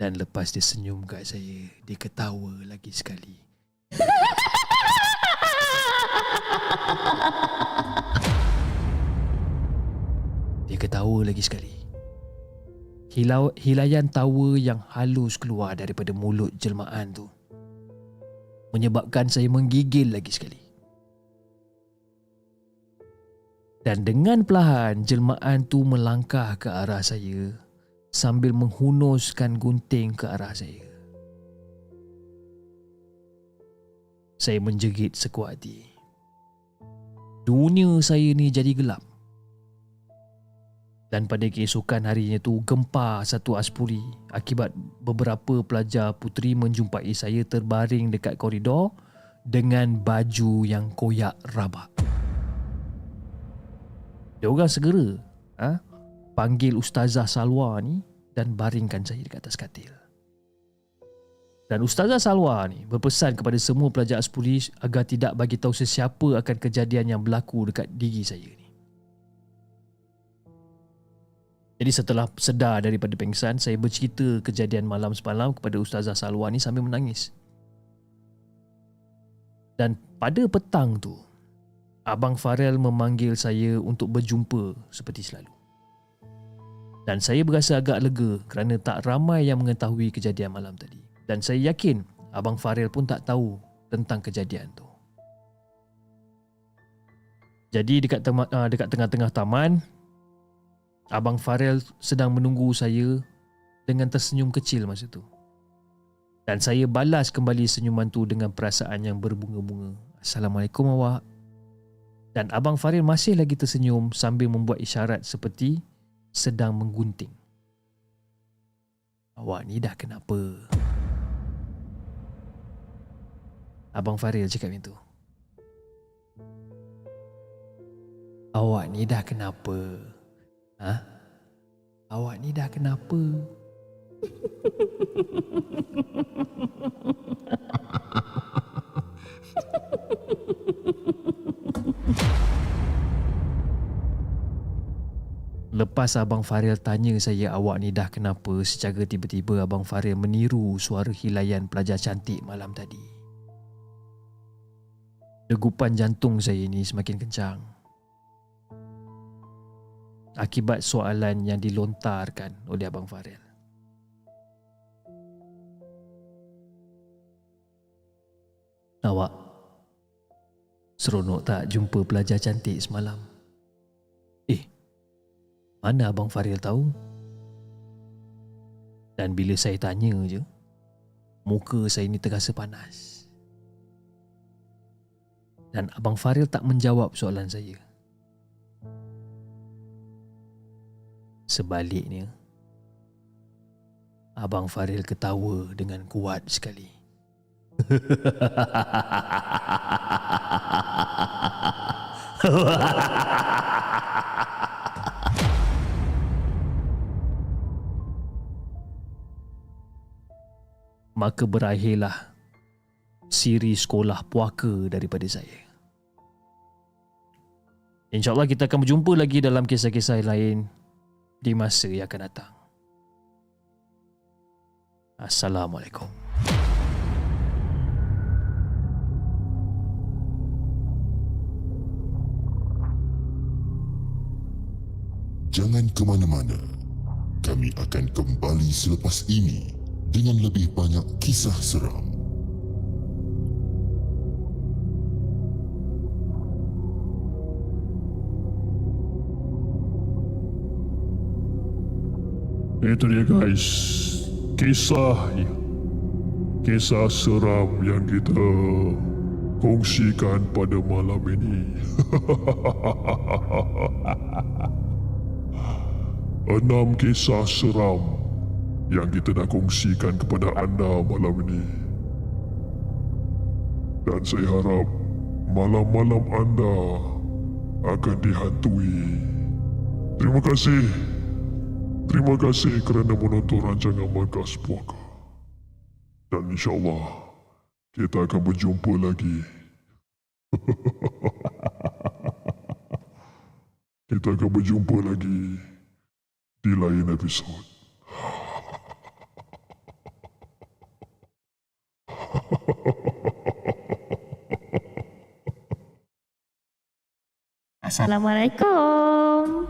Dan lepas dia senyum kat saya, dia ketawa lagi sekali. Dia ketawa lagi sekali. Hilau, hilayan tawa yang halus keluar daripada mulut jelmaan tu. Menyebabkan saya menggigil lagi sekali. Dan dengan perlahan jelmaan tu melangkah ke arah saya sambil menghunuskan gunting ke arah saya. Saya menjerit sekuat hati. Dunia saya ni jadi gelap. Dan pada keesokan harinya tu gempa satu aspuri akibat beberapa pelajar puteri menjumpai saya terbaring dekat koridor dengan baju yang koyak rabak. Dia orang segera ha, panggil Ustazah Salwa ni dan baringkan saya dekat atas katil. Dan Ustazah Salwa ni berpesan kepada semua pelajar aspuri agar tidak bagi tahu sesiapa akan kejadian yang berlaku dekat diri saya ni. Jadi setelah sedar daripada pengsan, saya bercerita kejadian malam semalam kepada Ustazah Salwa ni sambil menangis. Dan pada petang tu, Abang Farel memanggil saya untuk berjumpa seperti selalu. Dan saya berasa agak lega kerana tak ramai yang mengetahui kejadian malam tadi. Dan saya yakin Abang Farel pun tak tahu tentang kejadian tu. Jadi dekat tema- ah, dekat tengah-tengah taman, Abang Farel sedang menunggu saya dengan tersenyum kecil masa tu. Dan saya balas kembali senyuman tu dengan perasaan yang berbunga-bunga. Assalamualaikum awak. Dan Abang Faril masih lagi tersenyum sambil membuat isyarat seperti sedang menggunting. Awak ni dah kenapa? Abang Faril cakap macam tu. Awak ni dah kenapa? Ha? Awak ni dah kenapa? Lepas Abang Faril tanya saya awak ni dah kenapa Secara tiba-tiba Abang Faril meniru suara hilayan pelajar cantik malam tadi Degupan jantung saya ni semakin kencang Akibat soalan yang dilontarkan oleh Abang Faril Awak Seronok tak jumpa pelajar cantik semalam? Eh, mana Abang Faril tahu? Dan bila saya tanya je, muka saya ni terasa panas. Dan Abang Faril tak menjawab soalan saya. Sebaliknya, Abang Faril ketawa dengan kuat sekali. Maka berakhirlah siri sekolah puaka daripada saya. InsyaAllah kita akan berjumpa lagi dalam kisah-kisah lain di masa yang akan datang. Assalamualaikum. Jangan ke mana-mana. Kami akan kembali selepas ini dengan lebih banyak kisah seram. Itu dia guys. Kisah Kisah seram yang kita Kongsikan pada malam ini. Enam kisah seram Yang kita nak kongsikan kepada anda malam ini. Dan saya harap Malam-malam anda Akan dihantui. Terima kasih Terima kasih kerana menonton rancangan Markas Puaka. Dan insyaAllah, kita akan berjumpa lagi. kita akan berjumpa lagi di lain episod. Assalamualaikum.